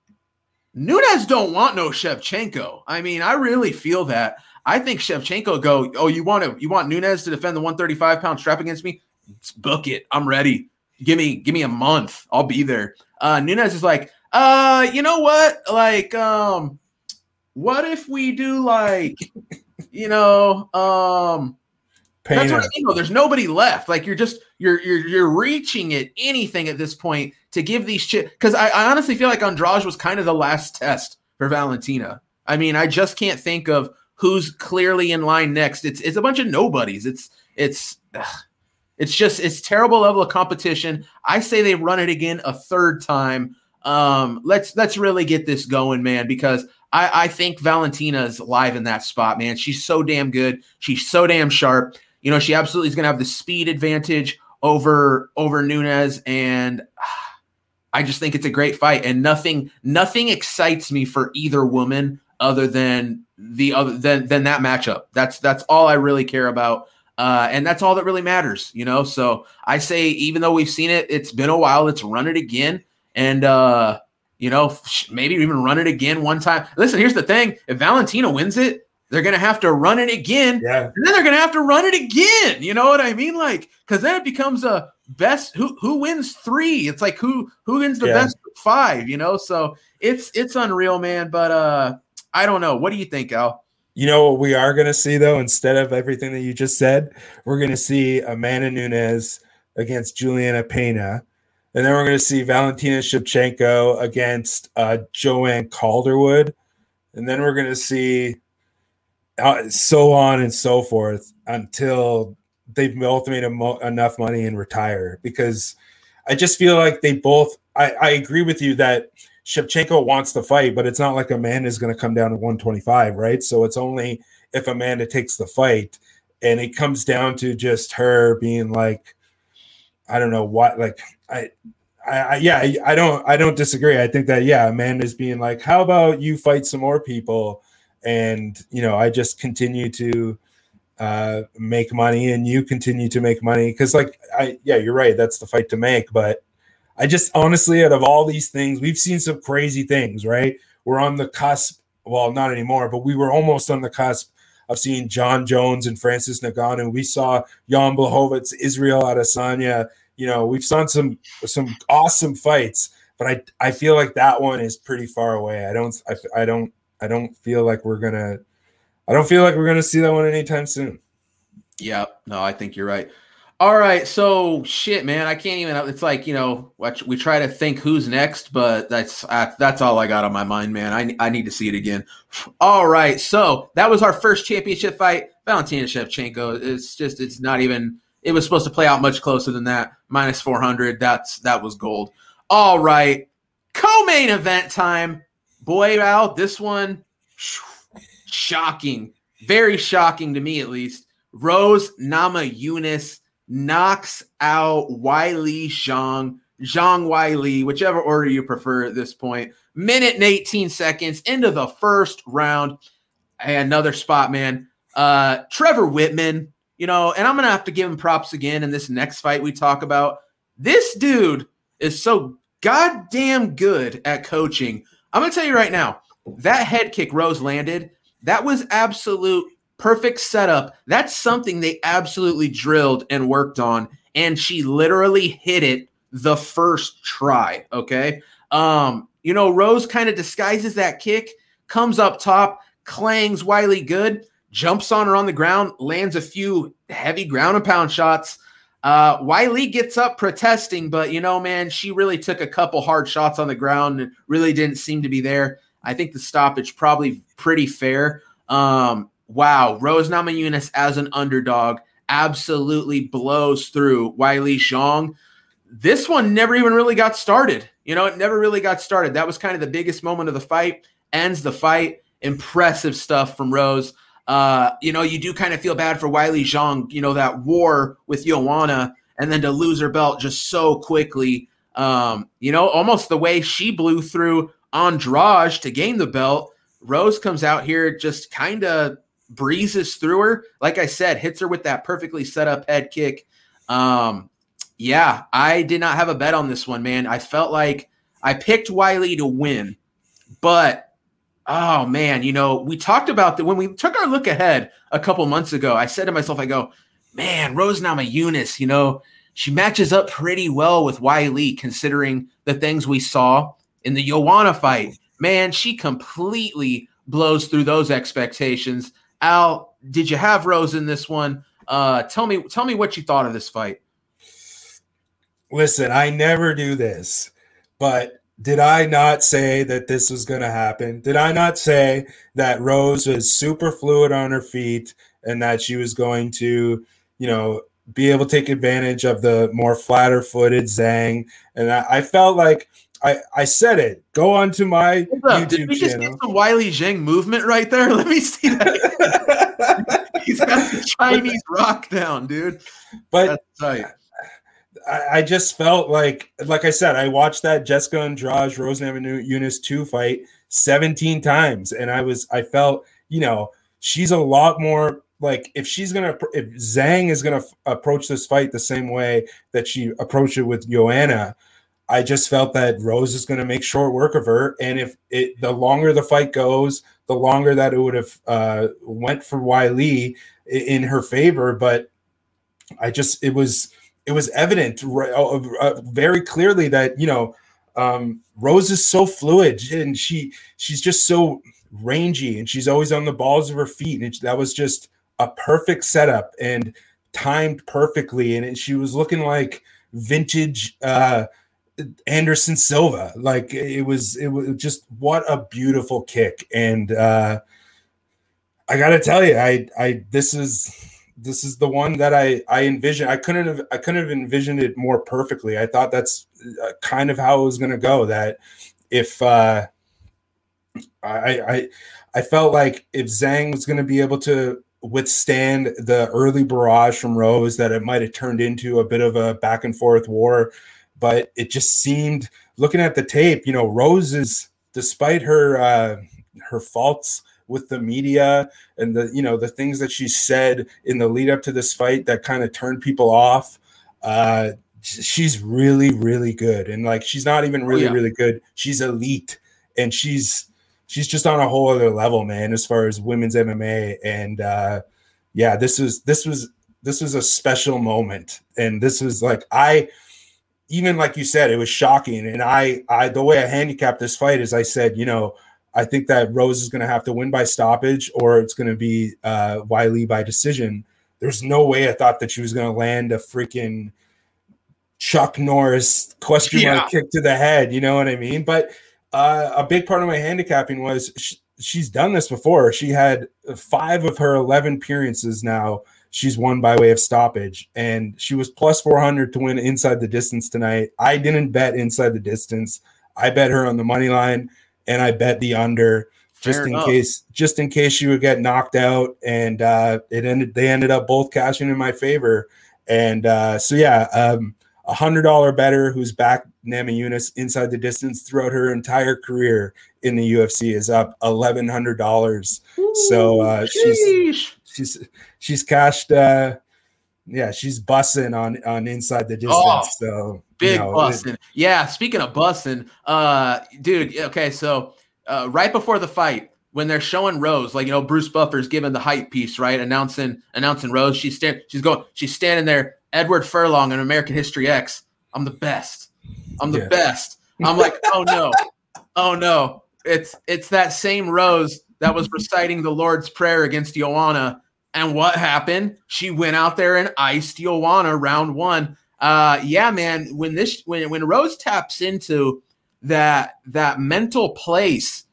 [SPEAKER 1] Nunes don't want no Shevchenko. I mean, I really feel that. I think Shevchenko go, oh, you want to you want Nunes to defend the 135 pound strap against me? Let's book it. I'm ready. Give me give me a month. I'll be there. Uh, Nunes is like, uh, you know what? Like, um, what if we do like, [LAUGHS] you know, um, that's what I mean. There's nobody left. Like you're just you're you're you're reaching at anything at this point to give these shit. Because I, I honestly feel like Andrade was kind of the last test for Valentina. I mean, I just can't think of who's clearly in line next. It's it's a bunch of nobodies. It's it's ugh, it's just it's terrible level of competition. I say they run it again a third time. Um, let's let's really get this going, man, because I, I think Valentina's live in that spot, man. She's so damn good. She's so damn sharp. You know, she absolutely is gonna have the speed advantage over over Nunes, and I just think it's a great fight. And nothing nothing excites me for either woman other than the other than than that matchup. That's that's all I really care about. Uh, and that's all that really matters, you know. So I say, even though we've seen it, it's been a while. Let's run it again, and uh, you know, maybe even run it again one time. Listen, here's the thing: if Valentina wins it, they're gonna have to run it again,
[SPEAKER 2] yeah.
[SPEAKER 1] and then they're gonna have to run it again. You know what I mean? Like, because then it becomes a best who who wins three. It's like who who wins the yeah. best five. You know, so it's it's unreal, man. But uh, I don't know. What do you think, Al?
[SPEAKER 2] You know what we are going to see though, instead of everything that you just said, we're going to see Amanda Nunes against Julianna Pena, and then we're going to see Valentina Shevchenko against uh, Joanne Calderwood, and then we're going to see uh, so on and so forth until they've both made mo- enough money and retire. Because I just feel like they both. I, I agree with you that Shevchenko wants to fight, but it's not like Amanda is going to come down to 125, right? So it's only if Amanda takes the fight. And it comes down to just her being like, I don't know what, like, I, I, I yeah, I, I don't, I don't disagree. I think that, yeah, Amanda's being like, how about you fight some more people? And, you know, I just continue to, uh, make money and you continue to make money. Cause like, I, yeah, you're right. That's the fight to make, but I just honestly, out of all these things, we've seen some crazy things, right? We're on the cusp. Well, not anymore, but we were almost on the cusp of seeing Jon Jones and Francis Ngannou. We saw Jan Blachowicz, Israel Adesanya. You know, we've seen some some awesome fights, but I I feel like that one is pretty far away. I don't I, I don't I don't feel like we're gonna I don't feel like we're gonna see that one anytime soon.
[SPEAKER 1] Yeah, no, I think you're right. All right, so shit, man, I can't even. It's like you know, we try to think who's next, but that's that's all I got on my mind, man. I I need to see it again. All right, so that was our first championship fight. Valentina Shevchenko. It's just it's not even. It was supposed to play out much closer than that. Minus four hundred. That's that was gold. All right. Co-main event time. Boy, Al, this one shocking. Very shocking to me at least. Rose Namajunas knocks out Wiley Zhang, Zhang Wiley, whichever order you prefer at this point. Minute and 18 seconds into the first round. Another spot, man. Uh, Trevor Wittman, you know, and I'm gonna have to give him props again in this next fight we talk about. This dude is so goddamn good at coaching. I'm gonna tell you right now, that head kick Rose landed, that was absolute perfect setup. That's something they absolutely drilled and worked on, and she literally hit it the first try. Okay. Um, you know, Rose kind of disguises that kick, comes up top, clangs Wiley good, jumps on her on the ground, lands a few heavy ground and pound shots. Uh, Weili gets up protesting, but you know, man, she really took a couple hard shots on the ground and really didn't seem to be there. I think the stoppage probably pretty fair. Um, wow, Rose Namajunas as an underdog absolutely blows through Weili Zhang. This one never even really got started. You know, it never really got started. That was kind of the biggest moment of the fight. Ends the fight. Impressive stuff from Rose. Uh, you know, you do kind of feel bad for Weili Zhang, you know, that war with Joanna and then to lose her belt just so quickly. Um, you know, almost the way she blew through Andrade to gain the belt. Rose comes out here, just kind of breezes through her. Like I said, hits her with that perfectly set up head kick. Um, yeah, I did not have a bet on this one, man. I felt like I picked Wiley to win, but oh man, you know, we talked about that when we took our look ahead a couple months ago. I said to myself, I go, man, Rose Namajunas, you know, she matches up pretty well with Wiley considering the things we saw in the Joanna fight. Man, she completely blows through those expectations. Al, did you have Rose in this one? Uh, tell me, tell me what you thought of this fight.
[SPEAKER 2] Listen, I never do this, but did I not say that this was going to happen? Did I not say that Rose was super fluid on her feet and that she was going to, you know, be able to take advantage of the more flatter footed Zhang? And I, I, felt like I, I said it. Go on to my YouTube
[SPEAKER 1] Did we just channel. get some Weili Zhang movement right there? [LAUGHS] Let me see that. [LAUGHS] He's got the Chinese rock down, dude.
[SPEAKER 2] But I, I, just felt like, like I said, I watched that Jessica Andrade Rose Namajunas two fight 17 times, and I was, I felt, you know, she's a lot more like if she's gonna, if Zhang is gonna f- approach this fight the same way that she approached it with Joanna, I just felt that Rose is gonna make short work of her, and if it, the longer the fight goes, the longer that it would have uh, went for Weili in her favor, but I just, it was it was evident uh, uh, very clearly that you know um, Rose is so fluid and she she's just so rangy and she's always on the balls of her feet and that was just a perfect setup and timed perfectly and she was looking like vintage uh, Anderson Silva like it was it was just what a beautiful kick and uh, I got to tell you I I this is this is the one that I I envisioned. I couldn't have I couldn't have envisioned it more perfectly. I thought that's uh, kind of how it was going to go. That if uh, I I I felt like if Zhang was going to be able to withstand the early barrage from Rose, that it might have turned into a bit of a back and forth war. But it just seemed, looking at the tape, you know, Rose is, despite her uh, her faults with the media and the you know the things that she said in the lead up to this fight that kind of turned people off uh she's really really good. And like she's not even really oh, yeah. really good. She's elite and she's she's just on a whole other level man as far as women's mma and uh yeah this was this was this was a special moment. And this was like i even like you said it was shocking and i i the way i handicapped this fight is i said you know I think that Rose is going to have to win by stoppage or it's going to be uh, Weili by decision. There's no way I thought that she was going to land a freaking Chuck Norris question yeah. mark kick to the head. You know what I mean? But uh, a big part of my handicapping was she, she's done this before. She had five of her 11 appearances now. She's won by way of stoppage. And she was plus 400 to win inside the distance tonight. I didn't bet inside the distance. I bet her on the money line and I bet the under just Fair in enough. case just in case she would get knocked out and uh it ended they ended up both cashing in my favor and uh so yeah um a hundred dollar better who's back Namajunas inside the distance throughout her entire career in the UFC is up eleven hundred dollars. So uh, she's she's she's cashed. Uh, yeah, she's bussing on on inside the distance. Oh, so
[SPEAKER 1] big you know, bussing. Yeah, speaking of bussing, uh, dude. Okay, so uh, right before the fight, when they're showing Rose, like you know, Bruce Buffer's giving the hype piece, right? Announcing announcing Rose. She's stand, she's going, she's standing there Edward Furlong in American History X. I'm the best. I'm the yeah. best. I'm like, oh no, oh no. It's it's that same Rose that was reciting the Lord's Prayer against Joanna. And what happened? She went out there and iced Joanna round one. Uh, yeah, man. When this when when Rose taps into that that mental place,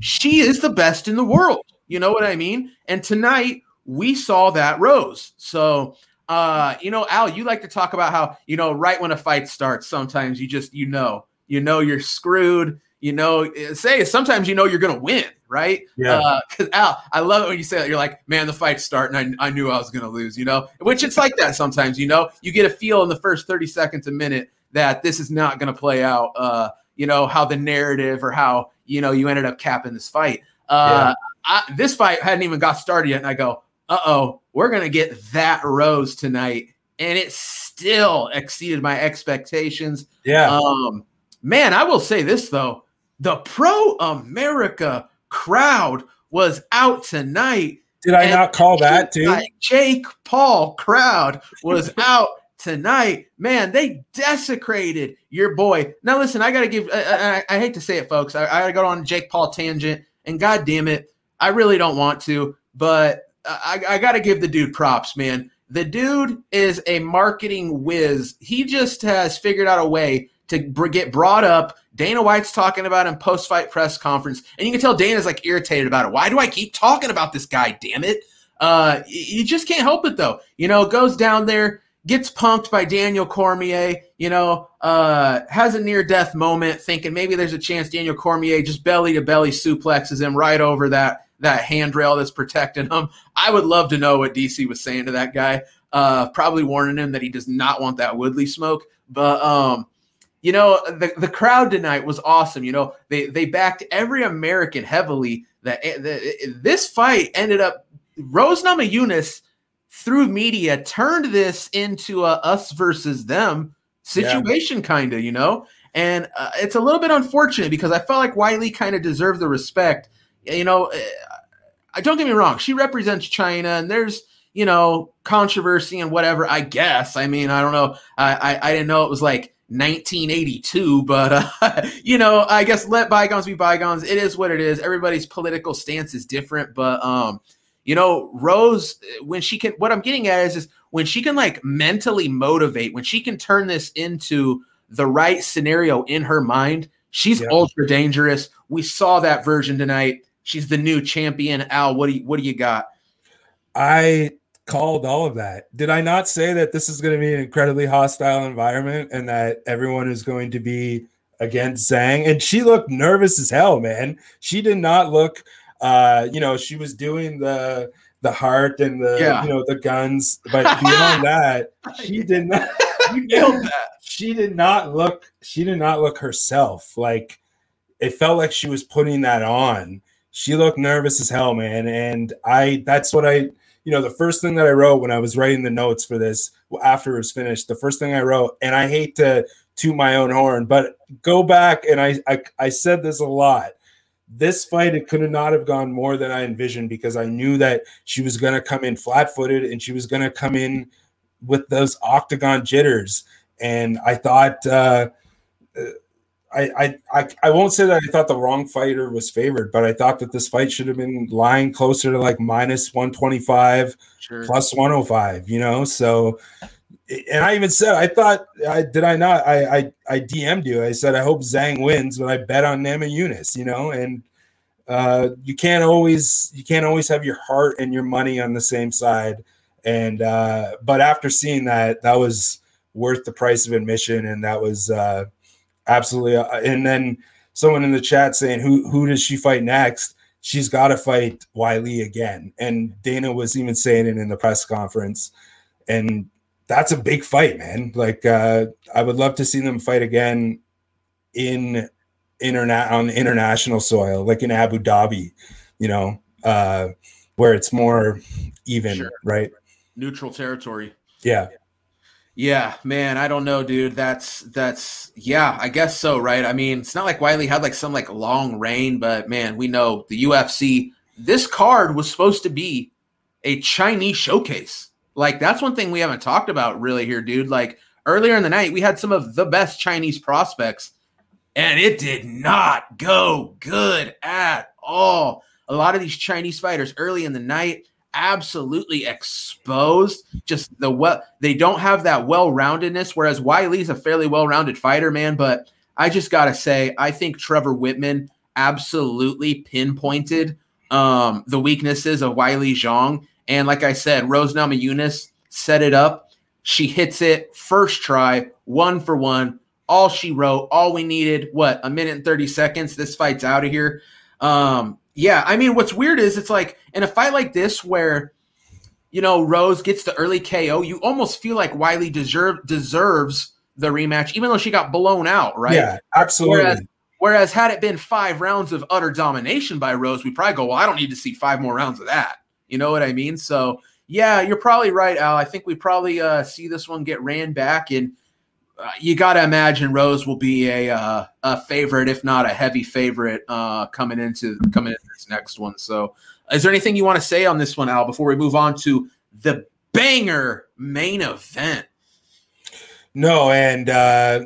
[SPEAKER 1] she is the best in the world. You know what I mean? And tonight we saw that Rose. So uh, you know, Al, you like to talk about how, you know, right when a fight starts, sometimes you just, you know, you know, you're screwed. You know, say sometimes you know you're going to win, right? Yeah. Because uh, Al, I love it when you say that. You're like, man, the fight's starting. I, I knew I was going to lose, you know, which it's like that sometimes, you know, you get a feel in the first 30 seconds a minute that this is not going to play out, uh, you know, how the narrative or how, you know, you ended up capping this fight. Uh, yeah. I, this fight hadn't even got started yet. And I go, uh oh, we're going to get that rose tonight. And it still exceeded my expectations.
[SPEAKER 2] Yeah.
[SPEAKER 1] Um, man, I will say this, though the pro America crowd was out tonight.
[SPEAKER 2] Did I not call that too?
[SPEAKER 1] Jake Paul crowd was [LAUGHS] out tonight. Man, they desecrated your boy. Now, listen, I got to give, I, I, I, hate to say it, folks. I, I got to go on Jake Paul tangent, and God damn it, I really don't want to, but I, I got to give the dude props, man. The dude is a marketing whiz. He just has figured out a way to get brought up. Dana White's talking about in post fight press conference, and you can tell Dana's like irritated about it. Why do I keep talking about this guy? Damn it! Uh, you just can't help it though. You know, goes down there, gets punked by Daniel Cormier. You know, uh, has a near death moment, thinking maybe there's a chance Daniel Cormier just belly to belly suplexes him right over that that handrail that's protecting him. I would love to know what DC was saying to that guy. Uh, probably warning him that he does not want that Woodley smoke. But um, you know, the the crowd tonight was awesome. You know, they they backed every American heavily. That this fight ended up Rose Namajunas through media turned this into a us versus them situation, yeah. kind of. You know. And uh, it's a little bit unfortunate because I felt like Weili kind of deserved the respect you know, I don't get me wrong, she represents China, and there's you know controversy and whatever. I guess. I mean, I don't know. I I, I didn't know it was like 1982, but uh, [LAUGHS] you know, I guess let bygones be bygones. It is what it is. Everybody's political stance is different, but um, you know, Rose when she can. What I'm getting at is, is when she can like mentally motivate, when she can turn this into the right scenario in her mind. She's yeah. ultra dangerous. We saw that version tonight. She's the new champion. Al, what do you what do you got?
[SPEAKER 2] I called all of that. Did I not say that this is going to be an incredibly hostile environment and that everyone is going to be against Zhang? And she looked nervous as hell, man. She did not look uh, you know, she was doing the the heart and the yeah. you know the guns, but [LAUGHS] beyond that, she did not [LAUGHS] you nailed [LAUGHS] that. She did not look she did not look herself. Like it felt like she was putting that on she looked nervous as hell, man. And I, that's what I, you know, the first thing that I wrote when I was writing the notes for this after it was finished, the first thing I wrote, and I hate to toot my own horn, but go back and I, I, I said this a lot. This fight, it could not have gone more than I envisioned because I knew that she was going to come in flat footed and she was going to come in with those octagon jitters. And I thought, uh, I, I I won't say that I thought the wrong fighter was favored, but I thought that this fight should have been lying closer to like minus 125 sure. plus 105, you know. So and I even said I thought I did I not I I, I DM'd you. I said I hope Zhang wins, but I bet on Namajunas, you know, and uh, you can't always you can't always have your heart and your money on the same side. And uh, but after seeing that, that was worth the price of admission, and that was uh, absolutely. Uh, and then someone in the chat saying, "Who who does she fight next?" She's got to fight Wiley again. And Dana was even saying it in the press conference, and that's a big fight, man. Like uh, I would love to see them fight again in internet on international soil, like in Abu Dhabi, you know, uh, where it's more even, sure. right?
[SPEAKER 1] Neutral territory.
[SPEAKER 2] Yeah.
[SPEAKER 1] Yeah, man, I don't know, dude. That's that's yeah, I guess so, right? I mean, it's not like Weili had like some like long reign, but man, we know the UFC. This card was supposed to be a Chinese showcase. Like that's one thing we haven't talked about really here, dude. Like earlier in the night, we had some of the best Chinese prospects, and it did not go good at all. A lot of these Chinese fighters early in the night absolutely exposed. Just the well, they don't have that well-roundedness. Whereas Weili's a fairly well-rounded fighter, man. But I just gotta say, I think Trevor Wittman absolutely pinpointed um, the weaknesses of Weili Zhang. And like I said, Rose Namajunas set it up. She hits it first try, one for one. All she wrote, all we needed, what, a minute and 30 seconds. This fight's out of here. Um, yeah, I mean, what's weird is it's like in a fight like this where you know Rose gets the early KO, you almost feel like Wiley deserve deserves the rematch, even though she got blown out, right?
[SPEAKER 2] Yeah, absolutely.
[SPEAKER 1] Whereas, whereas had it been five rounds of utter domination by Rose, we probably go, well, I don't need to see five more rounds of that. You know what I mean? So yeah, you're probably right, Al. I think we probably uh, see this one get ran back and you got to imagine Rose will be a uh, a favorite, if not a heavy favorite, uh, coming into coming into this next one. So, is there anything you want to say on this one, Al, before we move on to the banger main event?
[SPEAKER 2] No, and uh,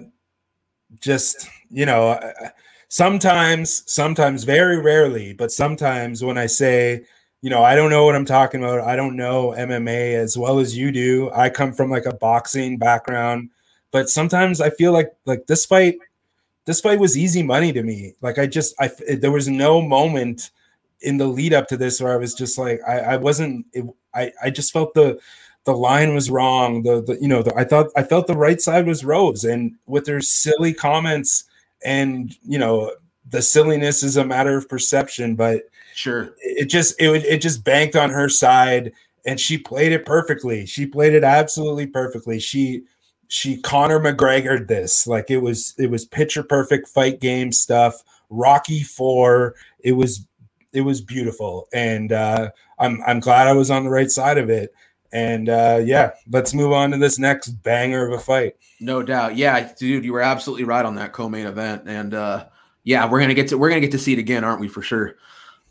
[SPEAKER 2] just you know, uh, sometimes, sometimes, very rarely, but sometimes when I say you know, I don't know what I'm talking about. I don't know MMA as well as you do. I come from like a boxing background but sometimes I feel like like this fight this fight was easy money to me. Like I just I there was no moment in the lead up to this where I was just like I I wasn't it, I I just felt the the line was wrong. The the you know the, I thought I felt the right side was Rose and with their silly comments and you know the silliness is a matter of perception, but
[SPEAKER 1] sure
[SPEAKER 2] it just it it just banked on her side and she played it perfectly. She played it absolutely perfectly. She she Conor McGregor this like it was it was picture perfect fight game stuff. Rocky Four. It was it was beautiful, and uh, I'm I'm glad I was on the right side of it. And uh, yeah, let's move on to this next banger of a fight.
[SPEAKER 1] No doubt, yeah, dude, you were absolutely right on that co-main event, and uh, yeah, we're gonna get to we're gonna get to see it again, aren't we? For sure.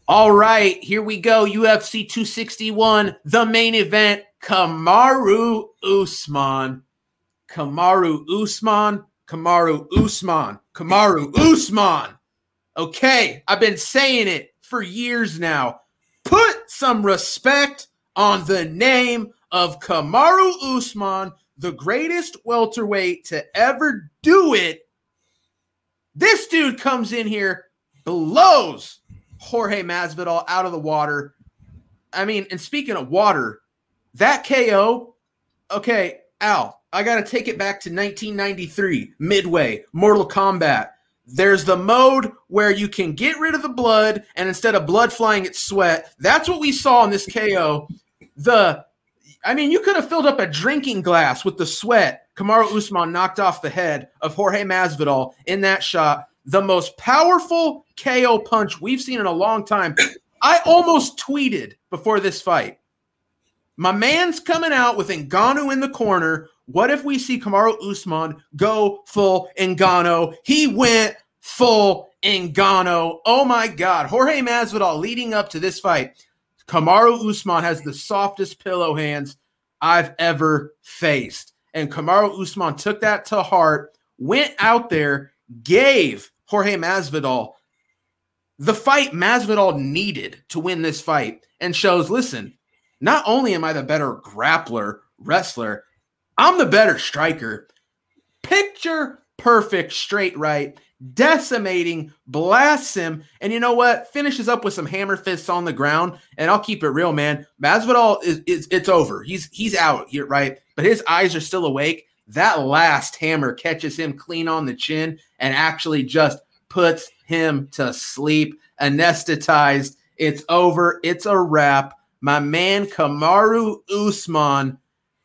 [SPEAKER 1] All right, here we go. UFC 261, the main event. Kamaru Usman Kamaru Usman, Kamaru Usman, Kamaru Usman. Okay, I've been saying it for years now. Put some respect on the name of Kamaru Usman, the greatest welterweight to ever do it. This dude comes in here, blows Jorge Masvidal out of the water. I mean, and speaking of water, that KO, okay, Al, I got to take it back to 1993, Midway, Mortal Kombat. There's the mode where you can get rid of the blood, and instead of blood flying, it's sweat. That's what we saw in this KO. The, I mean, you could have filled up a drinking glass with the sweat. Kamaru Usman knocked off the head of Jorge Masvidal in that shot. The most powerful KO punch we've seen in a long time. I almost tweeted before this fight. My man's coming out with Ngannou in the corner what if we see Kamaru Usman go full Ngannou? He went full Ngannou. Oh my God. Jorge Masvidal leading up to this fight. Kamaru Usman has the softest pillow hands I've ever faced. And Kamaru Usman took that to heart, went out there, gave Jorge Masvidal the fight Masvidal needed to win this fight and shows listen, not only am I the better grappler, wrestler, I'm the better striker. Picture perfect straight right, decimating, blasts him, and you know what? Finishes up with some hammer fists on the ground. And I'll keep it real, man. Masvidal is, is it's over. He's he's out here, right? But his eyes are still awake. That last hammer catches him clean on the chin and actually just puts him to sleep, anesthetized. It's over. It's a wrap. My man Kamaru Usman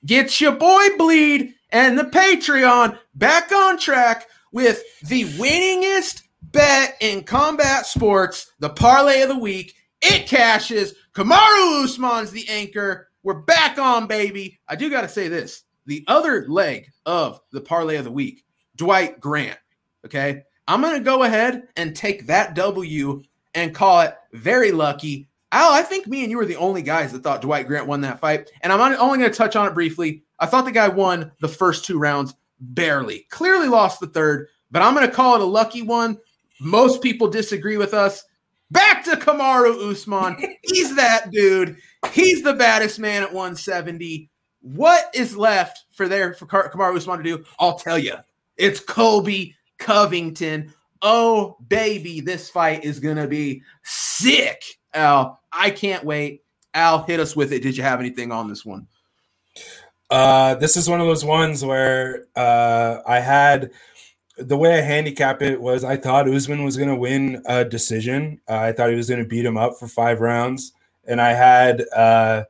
[SPEAKER 1] gets your boy bleed and the Patreon back on track with the winningest bet in combat sports, the parlay of the week. It cashes. Kamaru Usman's the anchor. We're back on, baby. I do got to say this the other leg of the parlay of the week, Dwight Grant. Okay. I'm going to go ahead and take that W and call it very lucky. Al, I think me and you were the only guys that thought Dwight Grant won that fight. And I'm only going to touch on it briefly. I thought the guy won the first two rounds barely. Clearly lost the third, but I'm going to call it a lucky one. Most people disagree with us. Back to Kamaru Usman. [LAUGHS] He's that dude. He's the baddest man at 170. What is left for there for Kamaru Usman to do? I'll tell you. It's Colby Covington. Oh, baby, this fight is going to be sick. Al, I can't wait. Al, hit us with it. Did you have anything on this one?
[SPEAKER 2] Uh, this is one of those ones where uh, I had the way I handicap it was I thought Usman was going to win a decision. Uh, I thought he was going to beat him up for five rounds, and I had uh,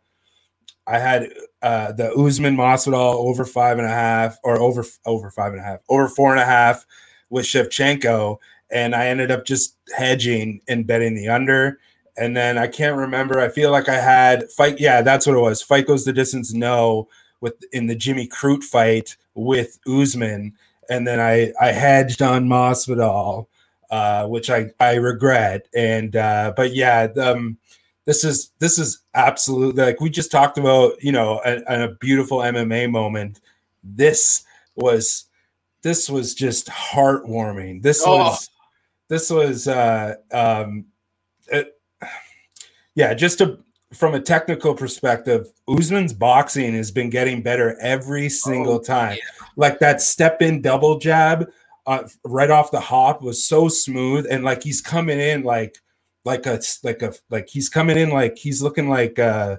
[SPEAKER 2] I had uh, the Usman Masvidal over five and a half or over over five and a half over four and a half with Shevchenko, and I ended up just hedging and betting the under. And then I can't remember. I feel like I had fight. Yeah, that's what it was. Fight goes the distance. No with in the Jimmy Crute fight with Usman, and then I I hedged on Masvidal, uh, which I I regret. And uh, but yeah, um, this is this is absolutely like we just talked about. You know, a, a beautiful MMA moment. This was this was just heartwarming. This oh. was this was uh um it, yeah, just a from a technical perspective, Usman's boxing has been getting better every single oh, time. Yeah. Like that step in double jab uh, right off the hop was so smooth, and like he's coming in like like a like a like he's coming in like he's looking like uh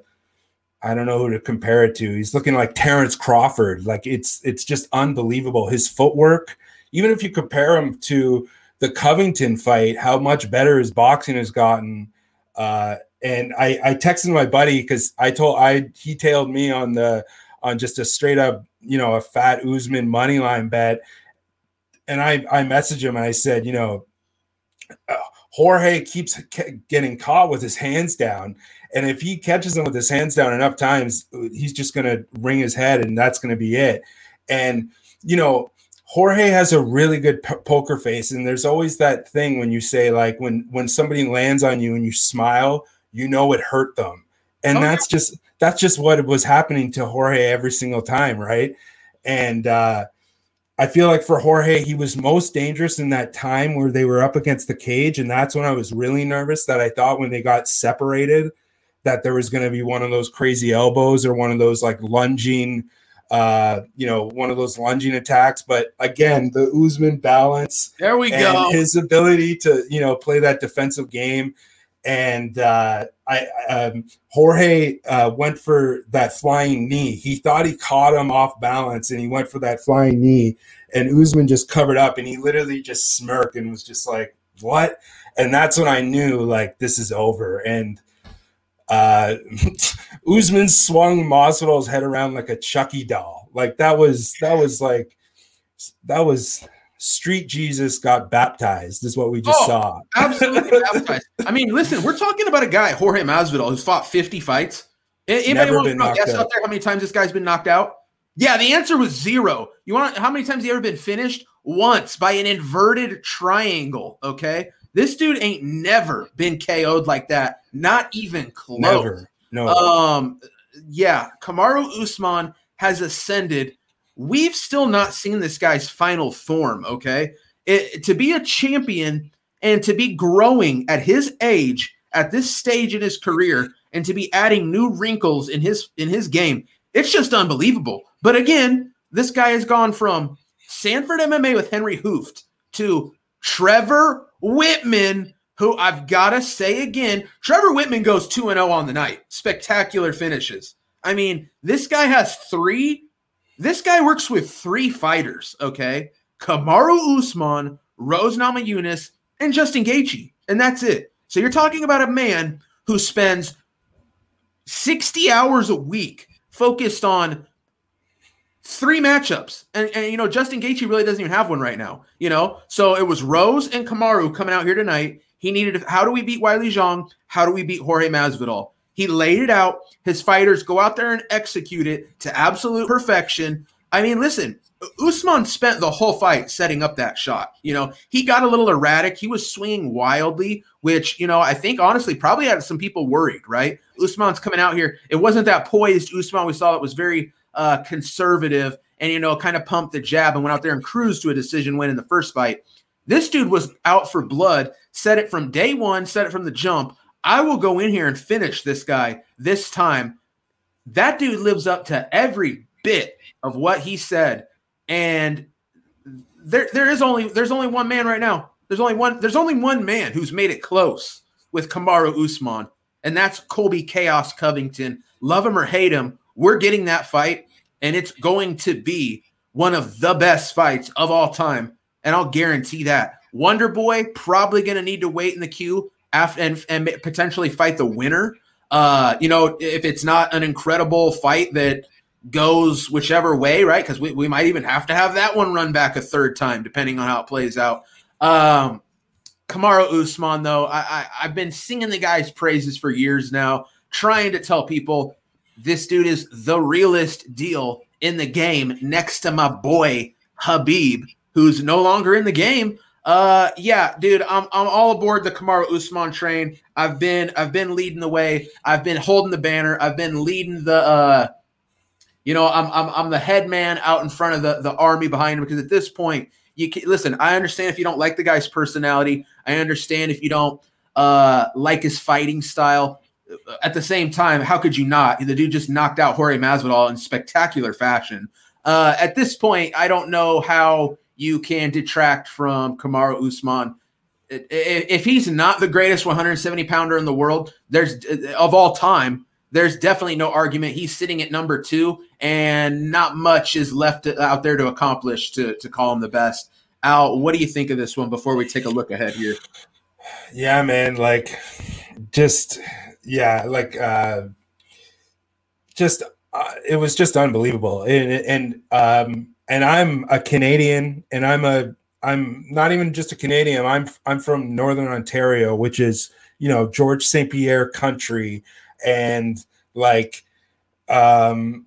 [SPEAKER 2] I don't know who to compare it to. He's looking like Terrence Crawford. Like it's it's just unbelievable. His footwork, even if you compare him to the Covington fight, how much better his boxing has gotten. Uh, and I, I texted my buddy because I told I he tailed me on the on just a straight up you know a fat Usman money line bet, and I I messaged him and I said you know uh, Jorge keeps getting caught with his hands down, and if he catches him with his hands down enough times, he's just gonna ring his head and that's gonna be it. And you know Jorge has a really good p- poker face, and there's always that thing when you say like when when somebody lands on you and you smile you know it hurt them. And okay. that's just that's just what was happening to Jorge every single time, right? And uh I feel like for Jorge, he was most dangerous in that time where they were up against the cage. And that's when I was really nervous that I thought when they got separated that there was going to be one of those crazy elbows or one of those like lunging, uh, you know, one of those lunging attacks. But again, the Usman balance.
[SPEAKER 1] There we go.
[SPEAKER 2] His ability to, you know, play that defensive game and uh, I um, Jorge uh, went for that flying knee. He thought he caught him off balance, and he went for that flying knee. And Usman just covered up, and he literally just smirked and was just like, "What?" And that's when I knew like this is over. And uh, [LAUGHS] Usman swung Masvidal's head around like a Chucky doll. Like that was that was like that was street Jesus got baptized, is what we just oh, saw.
[SPEAKER 1] absolutely [LAUGHS] baptized. I mean, listen, we're talking about a guy, Jorge Masvidal, who's fought 50 fights. Anybody want to know guess out there how many times this guy's been knocked out? Yeah, the answer was zero. You want how many times he ever been finished? Once by an inverted triangle. Okay. This dude ain't never been KO'd like that. Not even close. Never.
[SPEAKER 2] No.
[SPEAKER 1] Um, yeah, Kamaru Usman has ascended we've still not seen this guy's final form. Okay. It, to be a champion and to be growing at his age, at this stage in his career, and to be adding new wrinkles in his in his game, it's just unbelievable. But again, this guy has gone from Sanford MMA with Henri Hooft to Trevor Wittman, who I've got to say again, Trevor Wittman goes 2 0 on the night. Spectacular finishes. I mean, this guy has three. This guy works with three fighters, okay? Kamaru Usman, Rose Namajunas, and Justin Gaethje, and that's it. So you're talking about a man who spends 60 hours a week focused on three matchups. And, and you know, Justin Gaethje really doesn't even have one right now, you know? So it was Rose and Kamaru coming out here tonight. He needed how do we beat Weili Zhang? How do we beat Jorge Masvidal? He laid it out. His fighters go out there and execute it to absolute perfection. I mean, listen, Usman spent the whole fight setting up that shot. You know, he got a little erratic. He was swinging wildly, which, you know, I think honestly probably had some people worried, right? Usman's coming out here. It wasn't that poised Usman we saw it was very uh, conservative and, you know, kind of pumped the jab and went out there and cruised to a decision win in the first fight. This dude was out for blood, said it from day one, said it from the jump. I will go in here and finish this guy this time. That dude lives up to every bit of what he said and there there is only there's only one man right now. There's only one there's only one man who's made it close with Kamaru Usman, and that's Colby Chaos Covington. Love him or hate him, we're getting that fight, and it's going to be one of the best fights of all time, and I'll guarantee that. Wonder Boy probably going to need to wait in the queue after and, and potentially fight the winner. Uh, you know, if it's not an incredible fight that goes whichever way, right? Because we, we might even have to have that one run back a third time, depending on how it plays out. Um, Kamaru Usman, though, I, I, I've been singing the guy's praises for years now, trying to tell people this dude is the realest deal in the game next to my boy Khabib, who's no longer in the game. Uh, yeah, dude, I'm I'm all aboard the Kamaru Usman train. I've been I've been leading the way. I've been holding the banner. I've been leading the uh you know, I'm I'm I'm the head man out in front of the the army behind him because at this point, you can listen. I understand if you don't like the guy's personality. I understand if you don't uh, like his fighting style. At the same time, how could you not? The dude just knocked out Jorge Masvidal in spectacular fashion. Uh, at this point, I don't know how you can detract from Kamaru Usman. If he's not the greatest 170 pounder in the world, there's of all time, there's definitely no argument. He's sitting at number two, and not much is left out there to accomplish to, to call him the best. Al, what do you think of this one before we take a look ahead here?
[SPEAKER 2] Yeah, man, like just yeah, like uh just uh, it was just unbelievable. And and um and I'm a Canadian and I'm a I'm not even just a Canadian. I'm I'm from Northern Ontario, which is, you know, Georges St. Pierre country and like um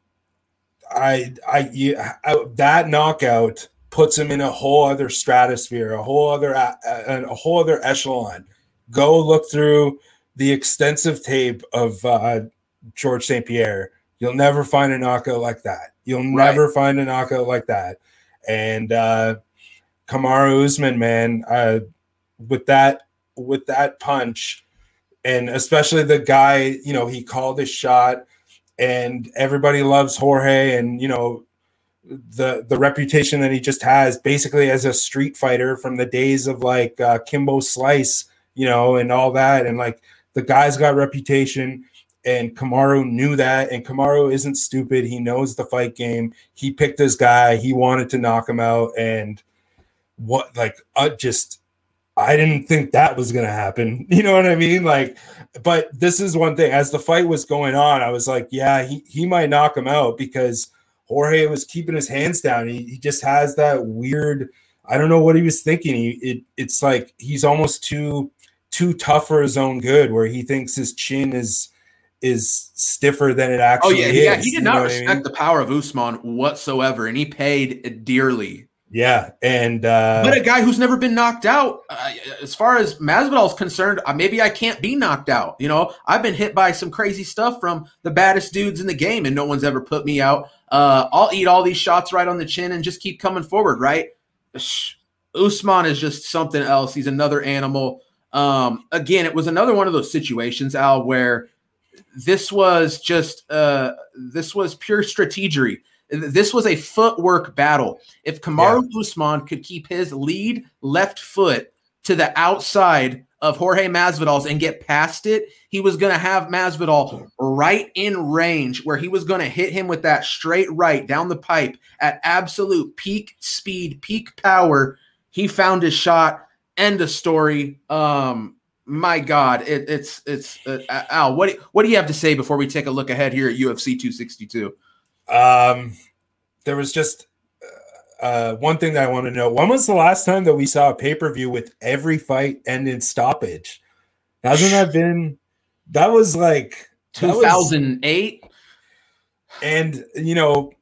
[SPEAKER 2] I, I, I that knockout puts him in a whole other stratosphere, a whole other a, a whole other echelon. Go look through the extensive tape of uh, Georges St. Pierre. You'll never find a knockout like that. You'll right. never find a knockout like that. And uh, Kamaru Usman, man, uh, with that with that punch, and especially the guy, you know, he called his shot, and everybody loves Jorge, and you know, the the reputation that he just has, basically as a street fighter from the days of like uh, Kimbo Slice, you know, and all that, and like the guy's got reputation. And Kamaru knew that, and Kamaru isn't stupid. He knows the fight game. He picked his guy. He wanted to knock him out, and what like uh, just I didn't think that was going to happen. [LAUGHS] You know what I mean? Like, but this is one thing. As the fight was going on, I was like, yeah, he, he might knock him out because Jorge was keeping his hands down. He, he just has that weird, I don't know what he was thinking. He, it, it's like he's almost too too tough for his own good, where he thinks his chin is is stiffer than it actually
[SPEAKER 1] oh, yeah,
[SPEAKER 2] is.
[SPEAKER 1] Yeah, he did not respect I mean? the power of Usman whatsoever, and he paid dearly
[SPEAKER 2] yeah, and uh,
[SPEAKER 1] but a guy who's never been knocked out. Uh, as far as Masvidal is concerned, uh, maybe I can't be knocked out. You know, I've been hit by some crazy stuff from the baddest dudes in the game, and no one's ever put me out. Uh, I'll eat all these shots right on the chin and just keep coming forward. Right? Usman is just something else. He's another animal. Um, again, it was another one of those situations, Al, where this was just uh, this was pure strategery This was a footwork battle. If Kamaru yeah. Usman could keep his lead left foot to the outside of Jorge Masvidal's and get past it, he was going to have Masvidal right in range where he was going to hit him with that straight right down the pipe at absolute peak speed, peak power. He found his shot. End of story. Um, my God, it, it's it's uh, Al. What what do you have to say before we take a look ahead here at UFC 262?
[SPEAKER 2] Um, there was just uh, one thing that I want to know: when was the last time that we saw a pay per view with every fight end in stoppage? Hasn't that been? That was like
[SPEAKER 1] 2008.
[SPEAKER 2] And you know,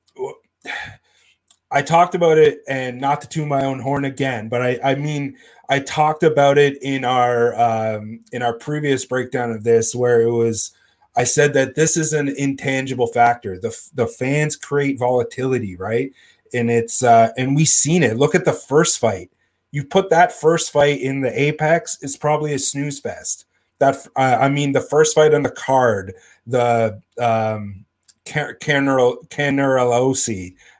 [SPEAKER 2] I talked about it, and not to toot my own horn again, but I I mean I talked about it in our um, in our previous breakdown of this, where it was. I said that this is an intangible factor. The the fans create volatility, right? and it's uh, and we've seen it. Look at the first fight. You put that first fight in the apex, it's probably a snooze fest. That uh, I mean, the first fight on the card, the um, Carnelossi,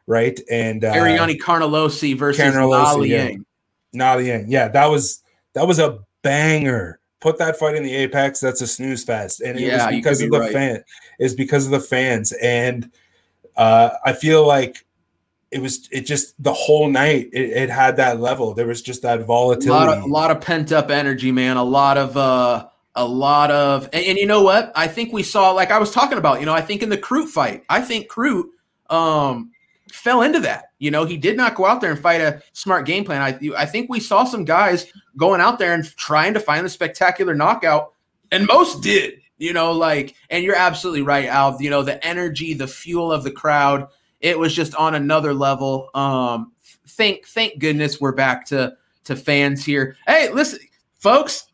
[SPEAKER 2] right? And
[SPEAKER 1] uh, Ariane Carnelossi versus Carnelossi,
[SPEAKER 2] yeah. Na Liang. Yeah, that was that was a banger. Put that fight in the apex. That's a snooze fest, and it yeah, was because of the right. fan. Is because of the fans, and uh, I feel like it was it just the whole night it, it, had that level there was just that volatility a
[SPEAKER 1] lot of, a lot of pent up energy man a lot of uh a lot of and, and, you know what i think we saw like i was talking about you know i think in the Crute fight i think Crute um fell into that you know he did not go out there and fight a smart game plan i i think we saw some guys going out there and trying to find the spectacular knockout and most did you know like and you're absolutely right al you know the energy the fuel of the crowd it was just on another level. Um, thank thank goodness we're back to to fans here. Hey, listen, folks,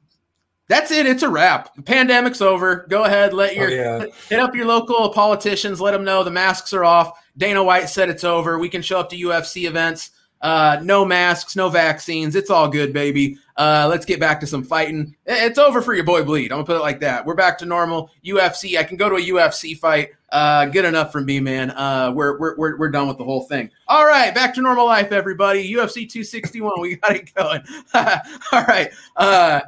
[SPEAKER 1] that's it. It's a wrap. The pandemic's over. Go ahead, let oh, your oh, yeah. hit up your local politicians. Let them know the masks are off. Dana White said it's over. We can show up to UFC events. Uh, no masks, no vaccines. It's all good, baby. Uh, let's get back to some fighting. It's over for your boy Bleed. I'm gonna put it like that. We're back to normal. UFC. I can go to a UFC fight. Uh, good enough for me, man. Uh, we're, we're, we're, we're done with the whole thing. All right, back to normal life, everybody. UFC 261, we got it going. [LAUGHS] All right. Uh,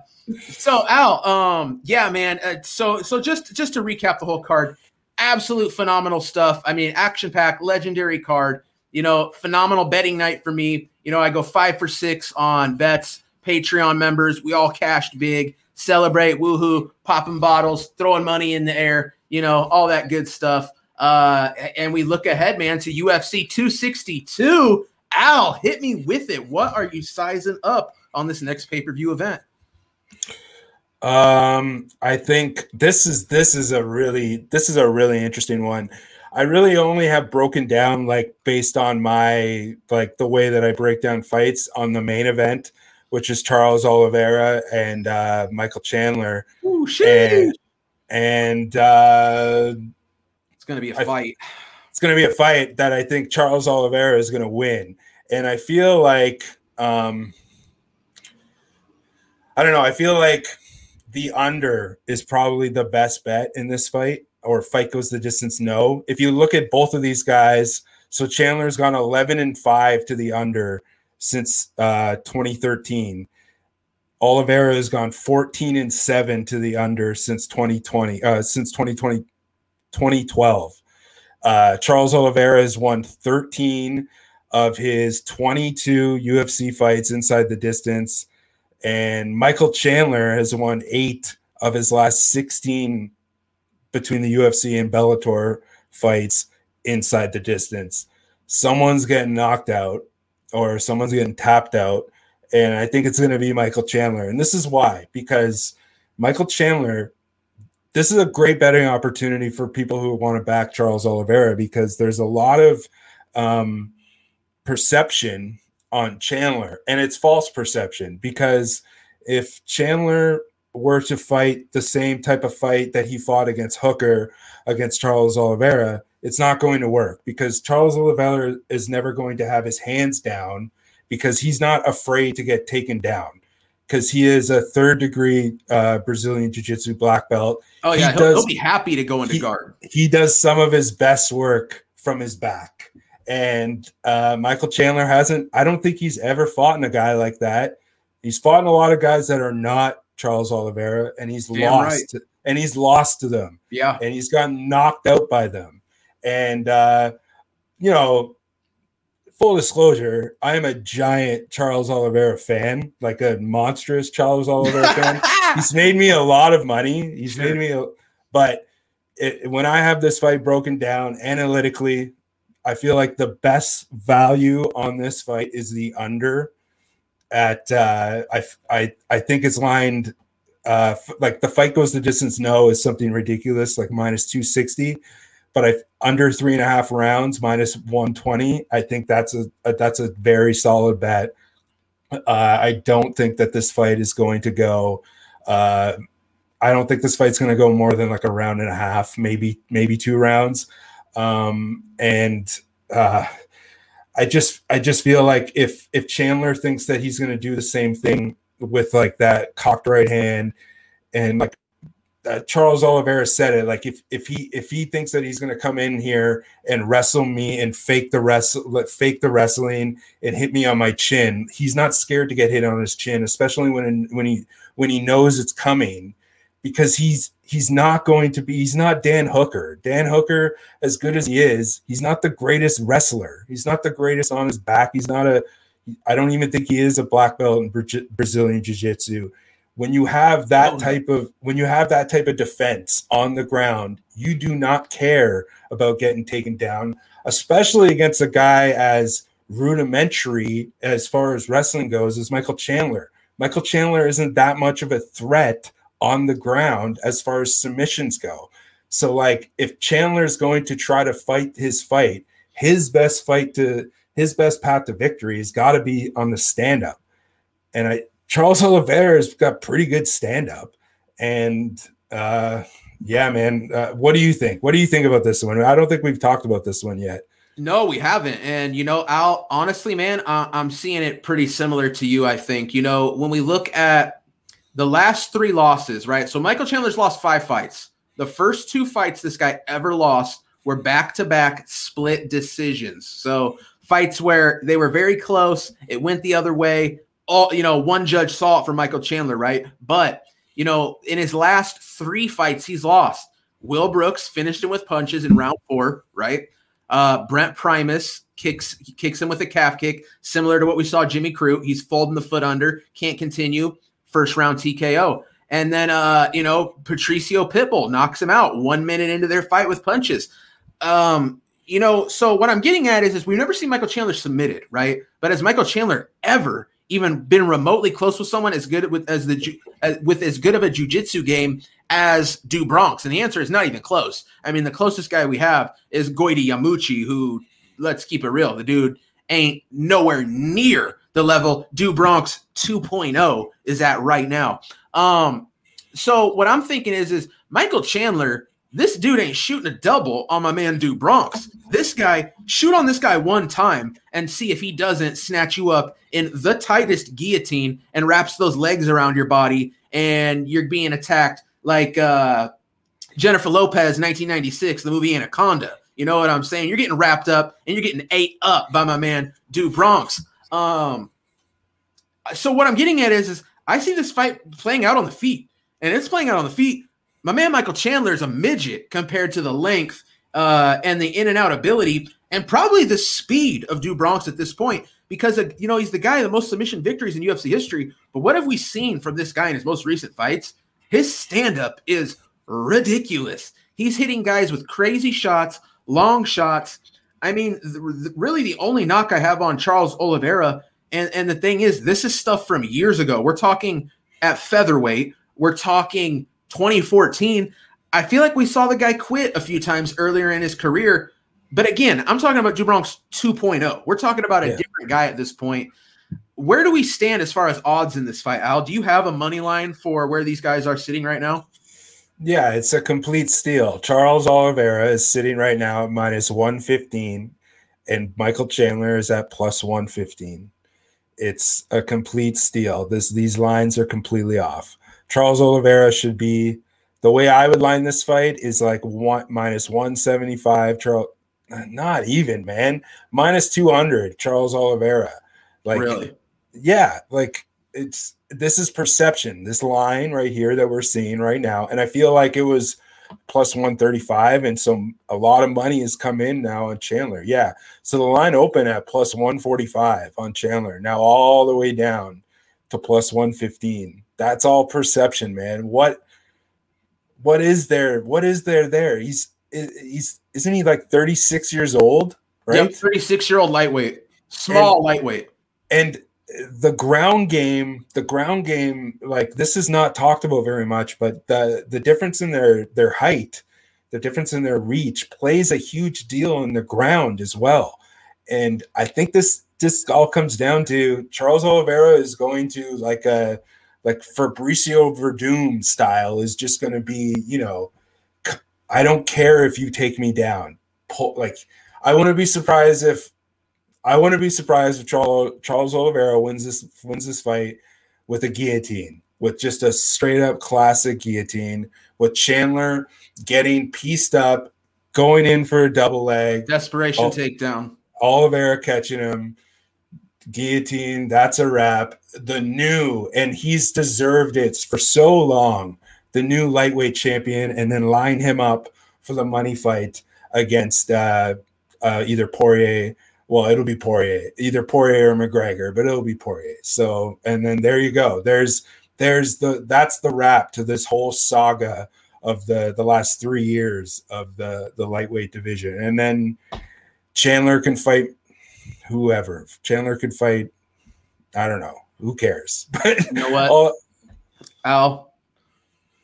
[SPEAKER 1] so Al, um, yeah, man. Uh, so so just just to recap the whole card, absolute phenomenal stuff. I mean, action pack, legendary card. You know, phenomenal betting night for me. You know, I go five for six on bets. Patreon members, we all cashed big. Celebrate, woohoo, popping bottles, throwing money in the air you know, all that good stuff. Uh, and we look ahead, man, to UFC 262. Al, hit me with it. What are you sizing up on this next pay per view event?
[SPEAKER 2] Um, I think this is this is a really this is a really interesting one. I really only have broken down like based on my like the way that I break down fights on the main event, which is Charles Oliveira and uh, Michael Chandler.
[SPEAKER 1] Ooh, shit
[SPEAKER 2] and uh,
[SPEAKER 1] it's going to be a fight.
[SPEAKER 2] it's going to be a fight that I think Charles Oliveira is going to win, and I feel like um, I don't know. I feel like the under is probably the best bet in this fight, or fight goes the distance. No, if you look at both of these guys, so Chandler's gone 11 and five to the under since uh, 2013 Oliveira has gone 14 and 7 to the under since 2020, uh, since 2020, 2012. Uh, Charles Oliveira has won 13 of his 22 UFC fights inside the distance. And Michael Chandler has won eight of his last 16 between the UFC and Bellator fights inside the distance. Someone's getting knocked out or someone's getting tapped out and I think it's going to be Michael Chandler. And this is why because Michael Chandler, this is a great betting opportunity for people who want to back Charles Oliveira because there's a lot of um, perception on Chandler, and it's false perception because if Chandler were to fight the same type of fight that he fought against Hooker against Charles Oliveira, it's not going to work because Charles Oliveira is never going to have his hands down because he's not afraid to get taken down because he is a third degree uh, Brazilian Jiu Jitsu black belt.
[SPEAKER 1] Oh, yeah. He he'll, does, he'll, be happy to go into
[SPEAKER 2] he,
[SPEAKER 1] guard.
[SPEAKER 2] He does some of his best work from his back. And uh, Michael Chandler hasn't, I don't think he's ever fought in a guy like that. He's fought in a lot of guys that are not Charles Oliveira, and he's Damn lost, right. and he's lost to them.
[SPEAKER 1] Yeah.
[SPEAKER 2] And he's gotten knocked out by them. And, uh, you know, full disclosure, I am a giant Charles Oliveira fan, like a monstrous Charles Oliveira fan. [LAUGHS] He's made me a lot of money. He's sure. made me, a, but it, when I have this fight broken down analytically, I feel like the best value on this fight is the under. At uh, I I I think it's lined uh, like the fight goes the distance. No, is something ridiculous like minus two sixty, but I under three and a half rounds minus one twenty. I think that's a, a that's a very solid bet. Uh, I don't think that this fight is going to go. Uh, I don't think this fight's going to go more than like a round and a half, maybe maybe two rounds. Um, and uh, I just I just feel like if if Chandler thinks that he's going to do the same thing with like that cocked right hand and like uh, Charles Oliveira said it like if if he if he thinks that he's going to come in here and wrestle me and fake the wrestle fake the wrestling and hit me on my chin he's not scared to get hit on his chin especially when when he when he knows it's coming because he's he's not going to be he's not Dan Hooker. Dan Hooker, as good as he is, he's not the greatest wrestler. He's not the greatest on his back. He's not a I don't even think he is a black belt in Brazilian jiu-jitsu. When you have that type of when you have that type of defense on the ground, you do not care about getting taken down, especially against a guy as rudimentary as far as wrestling goes as Michael Chandler. Michael Chandler isn't that much of a threat on the ground as far as submissions go. So, like, if Chandler is going to try to fight his fight, his best fight to his best path to victory has got to be on the stand up. And I, Charles Oliveira has got pretty good stand up. And uh, yeah, man, uh, what do you think? What do you think about this one? I don't think we've talked about this one yet.
[SPEAKER 1] No, we haven't. And, you know, Al, honestly, man, uh, I'm seeing it pretty similar to you, I think. You know, when we look at the last three losses, right? So Michael Chandler's lost five fights. The first two fights this guy ever lost were back to back split decisions. So fights where they were very close, it went the other way. All you know, one judge saw it for Michael Chandler, right? But you know, in his last three fights, he's lost. Will Brooks finished him with punches in round four, right? Uh, Brent Primus kicks kicks him with a calf kick, similar to what we saw Jimmy Crute. He's folding the foot under, can't continue first round TKO. And then, uh, you know, Patricio Pitbull knocks him out one minute into their fight with punches. Um, you know, so what I'm getting at is, is we've never seen Michael Chandler submitted, right? But has Michael Chandler ever even been remotely close with someone as good with as the as, with as good of a jujitsu game as Do Bronx? And the answer is not even close. I mean, the closest guy we have is Goiti Yamauchi, who let's keep it real, the dude ain't nowhere near the level Do Bronx 2.0 is at right now. Um, so what I'm thinking is, is Michael Chandler, this dude ain't shooting a double on my man Do Bronx. This guy, shoot on this guy one time and see if he doesn't snatch you up in the tightest guillotine and wraps those legs around your body and you're being attacked like uh, Jennifer Lopez 1996, the movie Anaconda. You know what I'm saying? You're getting wrapped up and you're getting ate up by my man Do Bronx. Um, so what I'm getting at is, is I see this fight playing out on the feet, and it's playing out on the feet. My man Michael Chandler is a midget compared to the length uh, and the in and out ability, and probably the speed of Do Bronx at this point. Because uh, you know he's the guy the most submission victories in UFC history. But what have we seen from this guy in his most recent fights? His stand up is ridiculous. He's hitting guys with crazy shots, long shots. I mean, really, the only knock I have on Charles Oliveira, and, and the thing is, this is stuff from years ago. We're talking at featherweight, we're talking 2014. I feel like we saw the guy quit a few times earlier in his career. But again, I'm talking about Do Bronx 2.0. We're talking about a yeah. different guy at this point. Where do we stand as far as odds in this fight, Al? Do you have a money line for where these guys are sitting right now?
[SPEAKER 2] Yeah, it's a complete steal. Charles Oliveira is sitting right now at minus 115, and Michael Chandler is at plus 115. It's a complete steal. This these lines are completely off. Charles Oliveira should be the way I would line this fight is like one minus 175. Charles not even, man. Minus 200, Charles Oliveira. Like,
[SPEAKER 1] really?
[SPEAKER 2] Yeah. Like, it's this is perception, this line right here that we're seeing right now. And I feel like it was plus 135. And so a lot of money has come in now on Chandler. Yeah. So the line open at plus 145 on Chandler, now all the way down to plus 115. That's all perception, man. What what is there? What is there there? He's he's isn't he like 36 years old? Right? Yep,
[SPEAKER 1] 36 year old lightweight, small and, lightweight.
[SPEAKER 2] And the ground game, the ground game, like this is not talked about very much, but the the difference in their their height, the difference in their reach plays a huge deal in the ground as well. And I think this this all comes down to Charles Oliveira is going to like a like Fabricio Werdum style is just going to be, you know, I don't care if you take me down. Pull, like I wouldn't be surprised if I wouldn't be surprised if Charles, Charles Oliveira wins this wins this fight with a guillotine, with just a straight up classic guillotine, with Chandler getting pieced up, going in for a double leg,
[SPEAKER 1] desperation takedown,
[SPEAKER 2] Oliveira catching him, guillotine. That's a wrap. The new, and he's deserved it for so long. The new lightweight champion, and then line him up for the money fight against uh, uh, either Poirier. Well, it'll be Poirier, either Poirier or McGregor, but it'll be Poirier. So, and then there you go. There's there's the that's the wrap to this whole saga of the the last three years of the the lightweight division, and then Chandler can fight whoever. Chandler could fight. I don't know. Who cares? [LAUGHS]
[SPEAKER 1] But you know what, all, Al?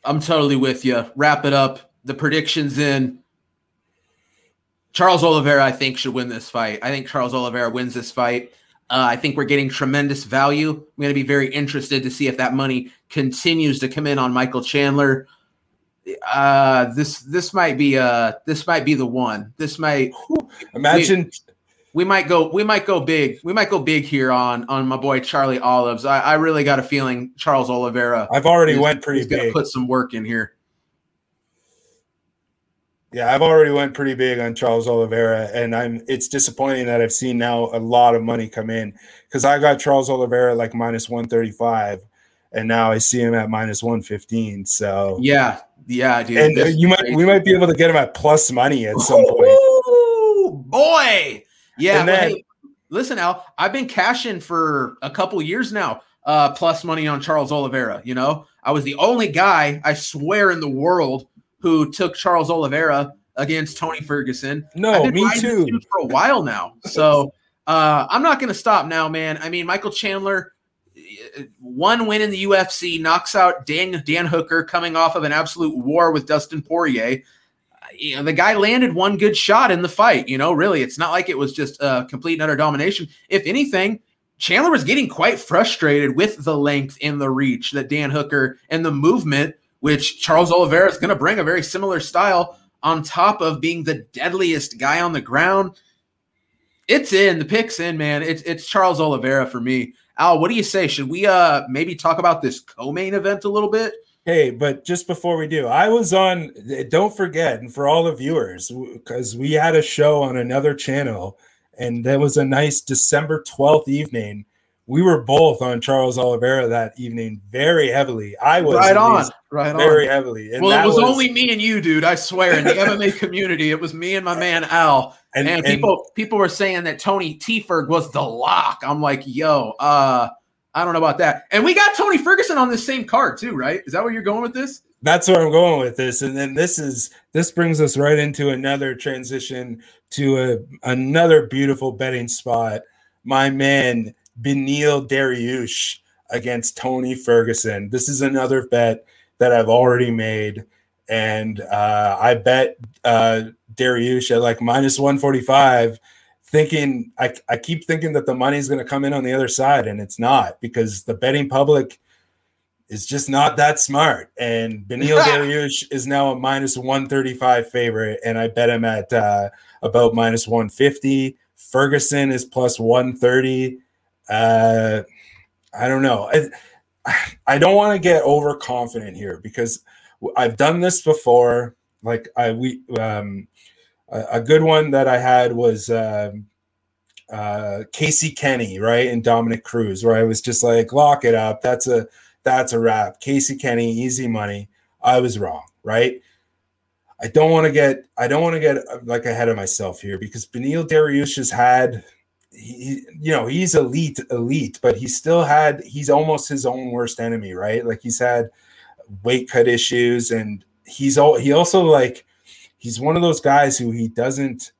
[SPEAKER 1] I'm totally with you. Wrap it up. The predictions in. Charles Oliveira, I think, should win this fight. I think Charles Oliveira wins this fight. Uh, I think we're getting tremendous value. I'm going to be very interested to see if that money continues to come in on Michael Chandler. Uh, this this might be uh this might be the one. This might [LAUGHS]
[SPEAKER 2] imagine.
[SPEAKER 1] We, we might go we might go big we might go big here on on my boy charlie olives i, I really got a feeling charles oliveira
[SPEAKER 2] i've already is, went pretty big
[SPEAKER 1] put some work in here
[SPEAKER 2] yeah i've already went pretty big on charles oliveira and i'm it's disappointing that i've seen now a lot of money come in because i got charles oliveira like minus 135 and now i see him at minus 115 so
[SPEAKER 1] yeah yeah dude
[SPEAKER 2] and you might we might be able to get him at plus money at some point
[SPEAKER 1] Ooh, boy yeah. Then, hey, listen, Al, I've been cashing for a couple years now, uh, plus money on Charles Oliveira. You know, I was the only guy, I swear, in the world who took Charles Oliveira against Tony Ferguson.
[SPEAKER 2] No, me too.
[SPEAKER 1] For a while now. [LAUGHS] So uh, I'm not going to stop now, man. I mean, Michael Chandler, one win in the UFC, knocks out Dan, Dan Hooker coming off of an absolute war with Dustin Poirier you know, the guy landed one good shot in the fight. You know, really, it's not like it was just a complete and utter domination. If anything, Chandler was getting quite frustrated with the length and the reach that Dan Hooker and the movement, which Charles Oliveira is going to bring a very similar style on top of being the deadliest guy on the ground. It's in the picks in, man. It's it's Charles Oliveira for me. Al, what do you say? Should we uh maybe talk about this co-main event a little bit?
[SPEAKER 2] Hey, but just before we do, I was on, don't forget, and for all the viewers, because we had a show on another channel, and that was a nice December 12th evening. We were both on Charles Oliveira that evening very heavily. I was
[SPEAKER 1] right on, right on
[SPEAKER 2] very
[SPEAKER 1] on.
[SPEAKER 2] heavily.
[SPEAKER 1] And well, it was, was, only me and you, dude. I swear, in the [LAUGHS] MMA community, it was me and my man Al. And, and, and people people were saying that Tony Ferg was the lock. I'm like, yo, uh, I don't know about that. And we got Tony Ferguson on the same card too, right? Is that where you're going with this?
[SPEAKER 2] That's where I'm going with this. And then this is this brings us right into another transition to a another beautiful betting spot. My man Beneil Dariush against Tony Ferguson. This is another bet that I've already made. And uh, I bet uh, Dariush at like minus 145 thinking I, I keep thinking that the money's going to come in on the other side and it's not because the betting public is just not that smart and Beneil [LAUGHS] Dariush is now a minus 135 favorite and I bet him at uh, about minus 150 Ferguson is plus 130 uh, I don't know I, I don't want to get overconfident here because I've done this before like I we um a, a good one that I had was um, uh, Casey Kenny, right, and Dominick Cruz, where I was just like, lock it up. That's a that's a wrap. Casey Kenny, easy money. I was wrong, right? I don't want to get I don't want to get uh, like ahead of myself here because Beneil Dariush has had he, you know he's elite elite but he still had he's almost his own worst enemy right? Like he's had weight cut issues and he's all he also like he's one of those guys who he doesn't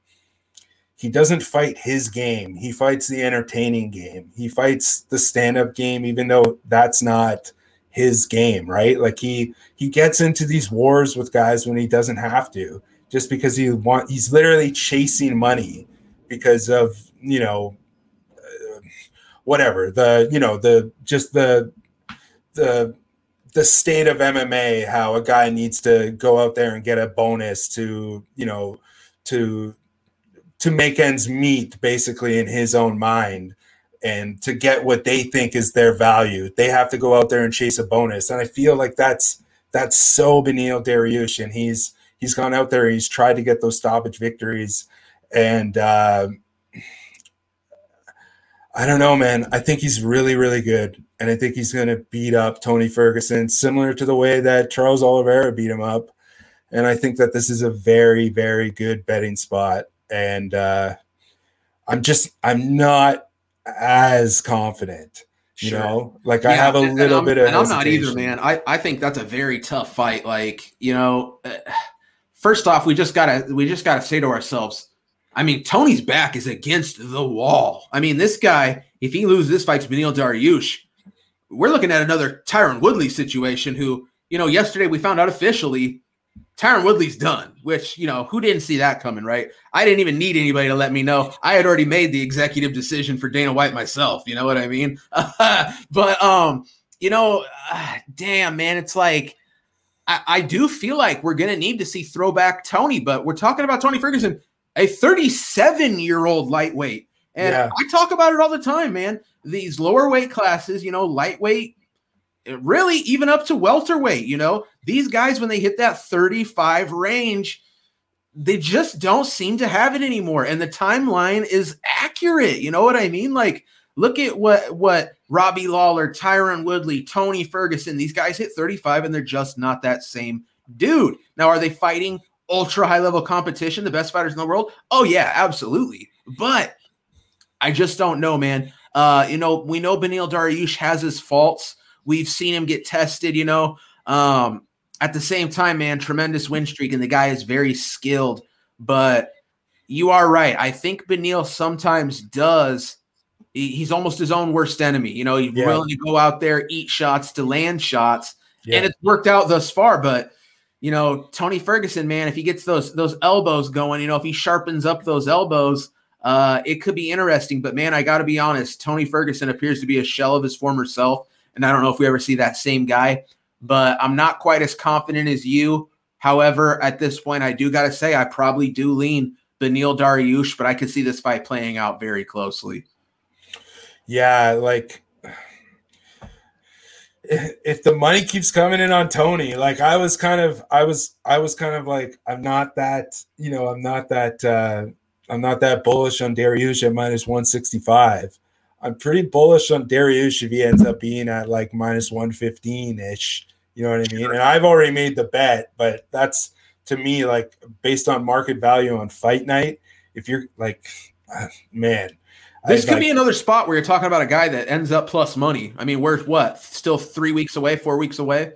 [SPEAKER 2] he doesn't fight his game. He fights the entertaining game. He fights the stand-up game even though that's not his game right? Like he he gets into these wars with guys when he doesn't have to just because he want he's literally chasing money because of you know whatever the you know the just the the the state of MMA how a guy needs to go out there and get a bonus to you know to to make ends meet basically in his own mind and to get what they think is their value. They have to go out there and chase a bonus. And i feel like that's that's so Beneil Dariush and he's he's gone out there he's tried to get those stoppage victories and uh, I don't know, man. I think he's really, really good. And I think he's going to beat up Tony Ferguson, similar to the way that Charles Oliveira beat him up. And I think that this is a very, very good betting spot. And uh, I'm just, I'm not as confident. You sure. know, like yeah, I have a little bit of.
[SPEAKER 1] And I'm not either, man. I, I think that's a very tough fight. Like, you know, uh, [SIGHS] first off, we just gotta we just gotta say to ourselves, I mean, Tony's back is against the wall. I mean, this guy, if he loses this fight to Beneil Dariush, we're looking at another Tyron Woodley situation. Who, you know, yesterday we found out officially Tyron Woodley's done. Which, you know, who didn't see that coming, right? I didn't even need anybody to let me know. I had already made the executive decision for Dana White myself. You know what I mean? [LAUGHS] but, um, you know, uh, [SIGHS] damn man, it's like. I, I do feel like we're going to need to see throwback Tony, but we're talking about Tony Ferguson a 37 year old lightweight. And yeah. I talk about it all the time, man. These lower weight classes, you know, lightweight, really even up to welterweight, you know, these guys, when they hit that 35 range, they just don't seem to have it anymore. And the timeline is accurate. You know what I mean? Like, look at what what Robbie Lawler, Tyron Woodley, Tony Ferguson, these guys hit 35 and they're just not that same dude. Now, are they fighting ultra high level competition, the best fighters in the world? Oh yeah, absolutely. But I just don't know, man. Uh, you know, we know Beneil Dariush has his faults. We've seen him get tested, you know. Um, at the same time, man, tremendous win streak, and the guy is very skilled. But you are right. I think Beneil sometimes does. he's almost his own worst enemy. You know, he's yeah. willing to go out there, eat shots to land shots, yeah. and it's worked out thus far. But you know, Tony Ferguson, man, if he gets those those elbows going, you know, if he sharpens up those elbows, uh, it could be interesting. But man, I got to be honest, Tony Ferguson appears to be a shell of his former self, and I don't know if we ever see that same guy. But I'm not quite as confident as you. However, at this point, I do got to say I probably do lean Beneil Dariush, but I could see this fight playing out very closely.
[SPEAKER 2] Yeah, like if the money keeps coming in on Tony, like I was kind of, I was, I was kind of like, I'm not that, you know, I'm not that, uh, I'm not that bullish on Dariush at minus 165. I'm pretty bullish on Dariush if he ends up being at like minus 115 ish. You know what I mean? And I've already made the bet, but that's to me like based on market value on fight night. If you're like, [SIGHS] man,
[SPEAKER 1] this could like, be another spot where you're talking about a guy that ends up plus money. I mean, we're what still three weeks away, four weeks away.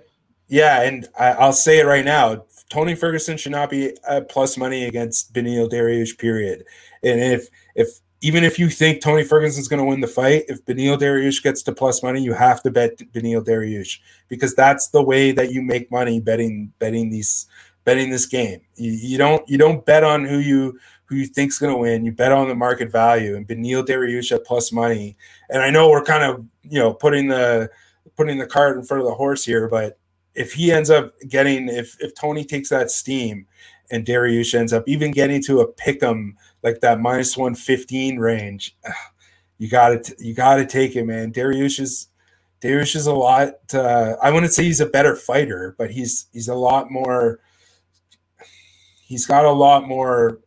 [SPEAKER 2] Yeah, and I, will say it right now: Tony Ferguson should not be plus money against Beneil Dariush. Period. And if if even if you think Tony Ferguson's going to win the fight, if Beneil Dariush gets to plus money, you have to bet Beneil Dariush because that's the way that you make money betting betting these betting this game. You, you don't you don't bet on who you who you think's going to win. You bet on the market value and Beneil Dariush at plus money. And I know we're kind of you know putting the putting the cart in front of the horse here, but if he ends up getting if if Tony takes that steam and Dariush ends up even getting to a pick 'em like that minus one fifteen range, [SIGHS] you got to you got to take it, man. Dariush is is a lot. Uh, I wouldn't say he's a better fighter, but he's he's a lot more. He's got a lot more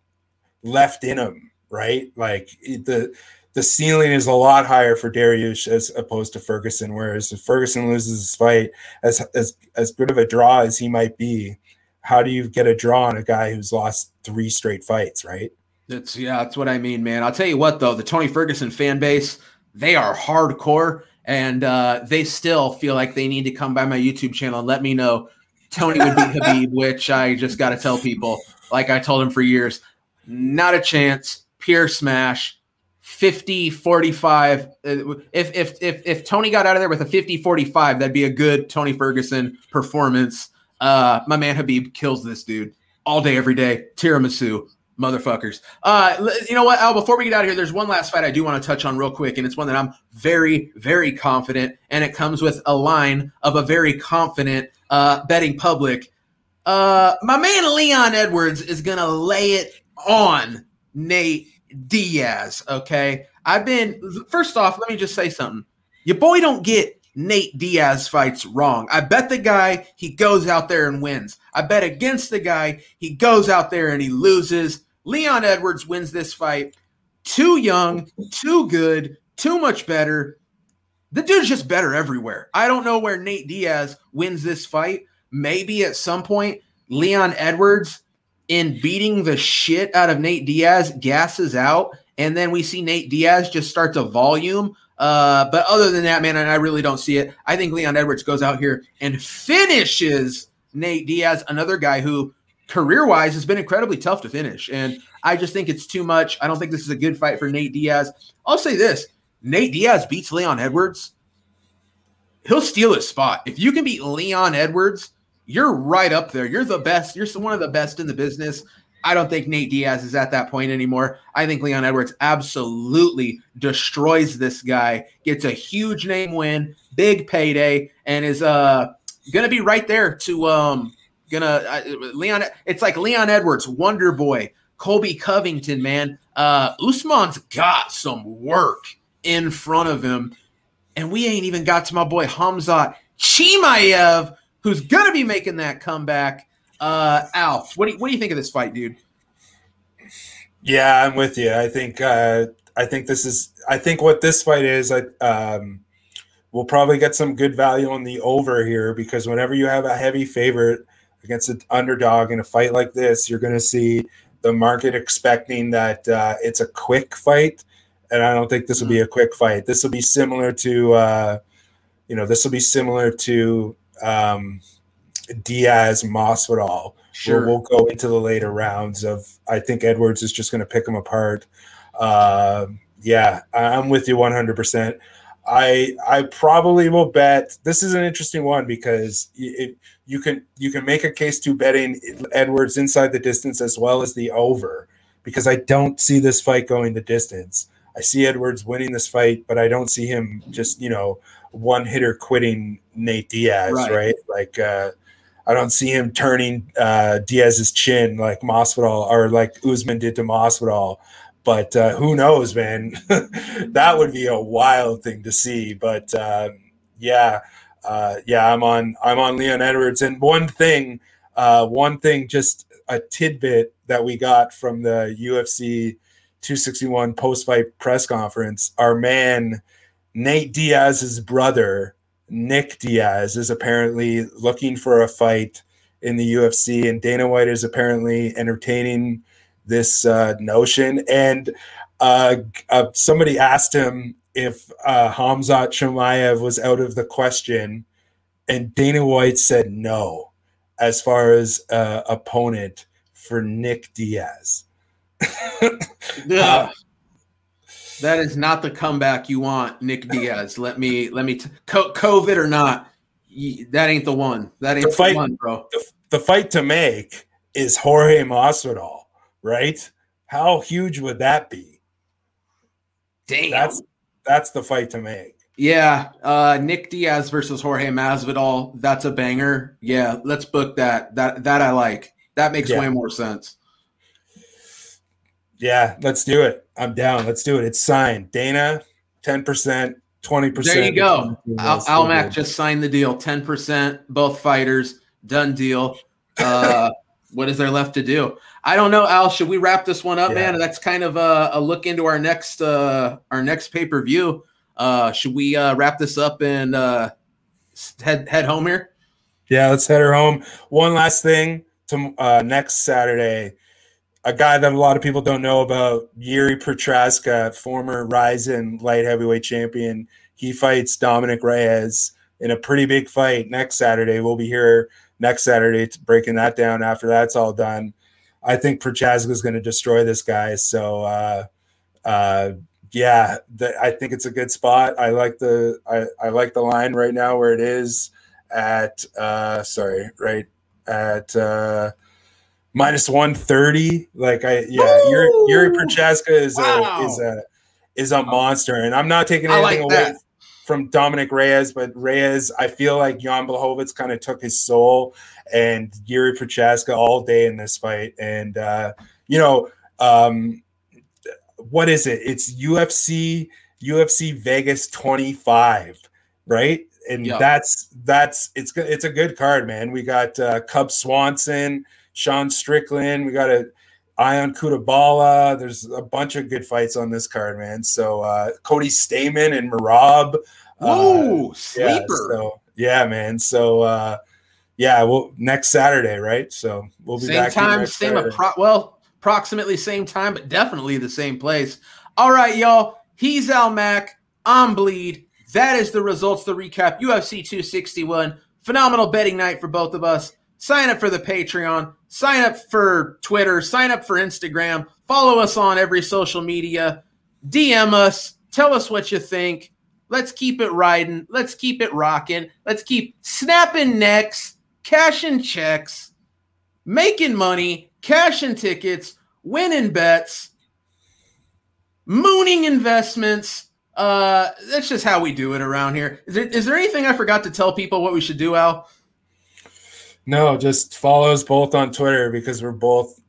[SPEAKER 2] left in him, right? Like the the ceiling is a lot higher for Dariush as opposed to Ferguson. Whereas if Ferguson loses his fight, as as as good of a draw as he might be, how do you get a draw on a guy who's lost three straight fights, right?
[SPEAKER 1] That's yeah, that's what I mean, man. I'll tell you what though, the Tony Ferguson fan base, they are hardcore and uh, they still feel like they need to come by my YouTube channel and let me know Tony would be [LAUGHS] Khabib, which I just got to tell people, like I told him for years, not a chance, pure smash. 50 45 if if if if Tony got out of there with a 50 45 that'd be a good Tony Ferguson performance uh my man Khabib kills this dude all day every day tiramisu motherfuckers. Uh, you know what, Al? Before we get out of here, there's one last fight I do want to touch on real quick, and it's one that I'm very, very confident, and it comes with a line of a very confident uh, betting public. Uh, my man Leon Edwards is gonna lay it on Nate Diaz. Okay, I've been first off. Let me just say something. Your boy don't get Nate Diaz fights wrong. I bet the guy he goes out there and wins. I bet against the guy he goes out there and he loses. Leon Edwards wins this fight. Too young, too good, too much better. The dude's just better everywhere. I don't know where Nate Diaz wins this fight. Maybe at some point, Leon Edwards, in beating the shit out of Nate Diaz, gasses out. And then we see Nate Diaz just start to volume. Uh, but other than that, man, I really don't see it. I think Leon Edwards goes out here and finishes Nate Diaz, another guy who career wise has been incredibly tough to finish. And I just think it's too much. I don't think this is a good fight for Nate Diaz. I'll say this Nate Diaz beats Leon Edwards. He'll steal his spot. If you can beat Leon Edwards, you're right up there. You're the best. You're one of the best in the business. I don't think Nate Diaz is at that point anymore. I think Leon Edwards absolutely destroys this guy, gets a huge name win, big payday, and is uh gonna be right there to um gonna uh, Leon. It's like Leon Edwards, Wonder Boy, Colby Covington, man. Uh, Usman's got some work in front of him, and we ain't even got to my boy Hamzat Chimaev, who's gonna be making that comeback. Uh, Al, what do you, what do you think of this fight, dude?
[SPEAKER 2] Yeah, I'm with you. I think uh, I think this is I think what this fight is. I um, we'll probably get some good value on the over here because whenever you have a heavy favorite against an underdog in a fight like this, you're going to see the market expecting that uh, it's a quick fight, and I don't think this will be a quick fight. This will be similar to, uh, you know, this will be similar to um, Diaz Masvidal. Sure. We'll, we'll, go into the later rounds of. I think Edwards is just going to pick them apart. Uh, yeah, I'm with you 100. percent I I probably will bet this is an interesting one because it, you can you can make a case to betting Edwards inside the distance as well as the over because I don't see this fight going the distance. I see Edwards winning this fight, but I don't see him just you know one hitter quitting Nate Diaz, right? right? Like uh, I don't see him turning uh, Diaz's chin like Masvidal or like Usman did to Masvidal. But uh, who knows, man? [LAUGHS] that would be a wild thing to see. But uh, yeah, uh, yeah, I'm on I'm on Leon Edwards. And one thing, uh, one thing, just a tidbit that we got from the UFC 261 post fight press conference. Our man Nate Diaz's brother Nick Diaz is apparently looking for a fight in the UFC, and Dana White is apparently entertaining this uh, notion. And uh, uh, somebody asked him if uh, Hamzat Chimaev was out of the question, and Dana White said no, as far as uh, opponent for Nick Diaz. [LAUGHS]
[SPEAKER 1] yeah. That is not the comeback you want, Nick Diaz. Let me let me t- COVID or not, that ain't the one. That ain't the, fight, the one, bro.
[SPEAKER 2] The, the, fight to make is Jorge Masvidal right? How huge would that be?
[SPEAKER 1] Damn.
[SPEAKER 2] That's that's the fight to make.
[SPEAKER 1] Yeah, uh, Nick Diaz versus Jorge Masvidal. That's a banger. Yeah, let's book that. That that I like. That makes yeah. way more sense.
[SPEAKER 2] Yeah, let's do it. I'm down. Let's do it. It's signed. Dana, ten percent, twenty percent.
[SPEAKER 1] There you go. Al- Almac just signed the deal. Ten percent, both fighters. Done deal. Uh, [LAUGHS] what is there left to do? I don't know, Al. Should we wrap this one up,
[SPEAKER 2] Yeah.
[SPEAKER 1] man? That's kind of a, a look into our next uh our next pay per view. Uh, should we uh, wrap this up and uh, head head home here?
[SPEAKER 2] Yeah, let's head her home. One last thing to uh, next Saturday, a guy that a lot of people don't know about, Jiri Prochazka, former Rizin light heavyweight champion. He fights Dominick Reyes in a pretty big fight next Saturday. We'll be here next Saturday breaking that down after that's all done. I think Prochaska is going to destroy this guy. So, uh, uh, yeah, the, I think it's a good spot. I like the I, I like the line right now where it is at uh sorry right at uh minus 130 like i yeah jiri,
[SPEAKER 1] jiri
[SPEAKER 2] prochazka is
[SPEAKER 1] Wow.
[SPEAKER 2] a is a is a monster. And i'm not taking anything
[SPEAKER 1] like
[SPEAKER 2] away from dominick reyes but reyes i feel like jan blachowicz kind of took his soul and jiri prochazka all day in this fight. And uh you know um what is it? It's ufc ufc vegas 25 right? And
[SPEAKER 1] Yeah.
[SPEAKER 2] that's that's it's it's a good card, man. We got uh, Cub Swanson, Sean Strickland, we got a Ion Cutelaba. There's a bunch of good fights on this card, man. So uh, Cody Stamann and Merab. Uh,
[SPEAKER 1] Woo,
[SPEAKER 2] yeah,
[SPEAKER 1] sleeper.
[SPEAKER 2] so yeah, man. So uh, yeah, well, next Saturday, right? So we'll be
[SPEAKER 1] same
[SPEAKER 2] back
[SPEAKER 1] time, same appro- well, approximately same time, but definitely the same place. All right, y'all. He's Al Mack. I'm Bleed. That is the results. The recap. UFC 261. Phenomenal betting night for both of us. Sign up for the Patreon. Sign up for Twitter. Sign up for Instagram. Follow us on every social media. DM us. Tell us what you think. Let's keep it riding. Let's keep it rocking. Let's keep snapping necks, cashing checks, making money, cashing tickets, winning bets, mooning investments. Uh, that's just how we do it around here. Is there, is there anything I forgot to tell people what we should do, Al?
[SPEAKER 2] No, just follow us both on Twitter because we're both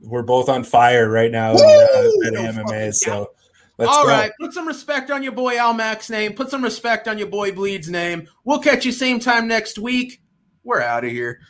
[SPEAKER 2] we're both on fire right now in, uh,
[SPEAKER 1] Woo!
[SPEAKER 2] in
[SPEAKER 1] fucking
[SPEAKER 2] MMA. So let's
[SPEAKER 1] All
[SPEAKER 2] go.
[SPEAKER 1] right, put some respect on your boy Al Mac's name. Put some respect on your boy Bleed's name. We'll catch you same time next week. We're out of here.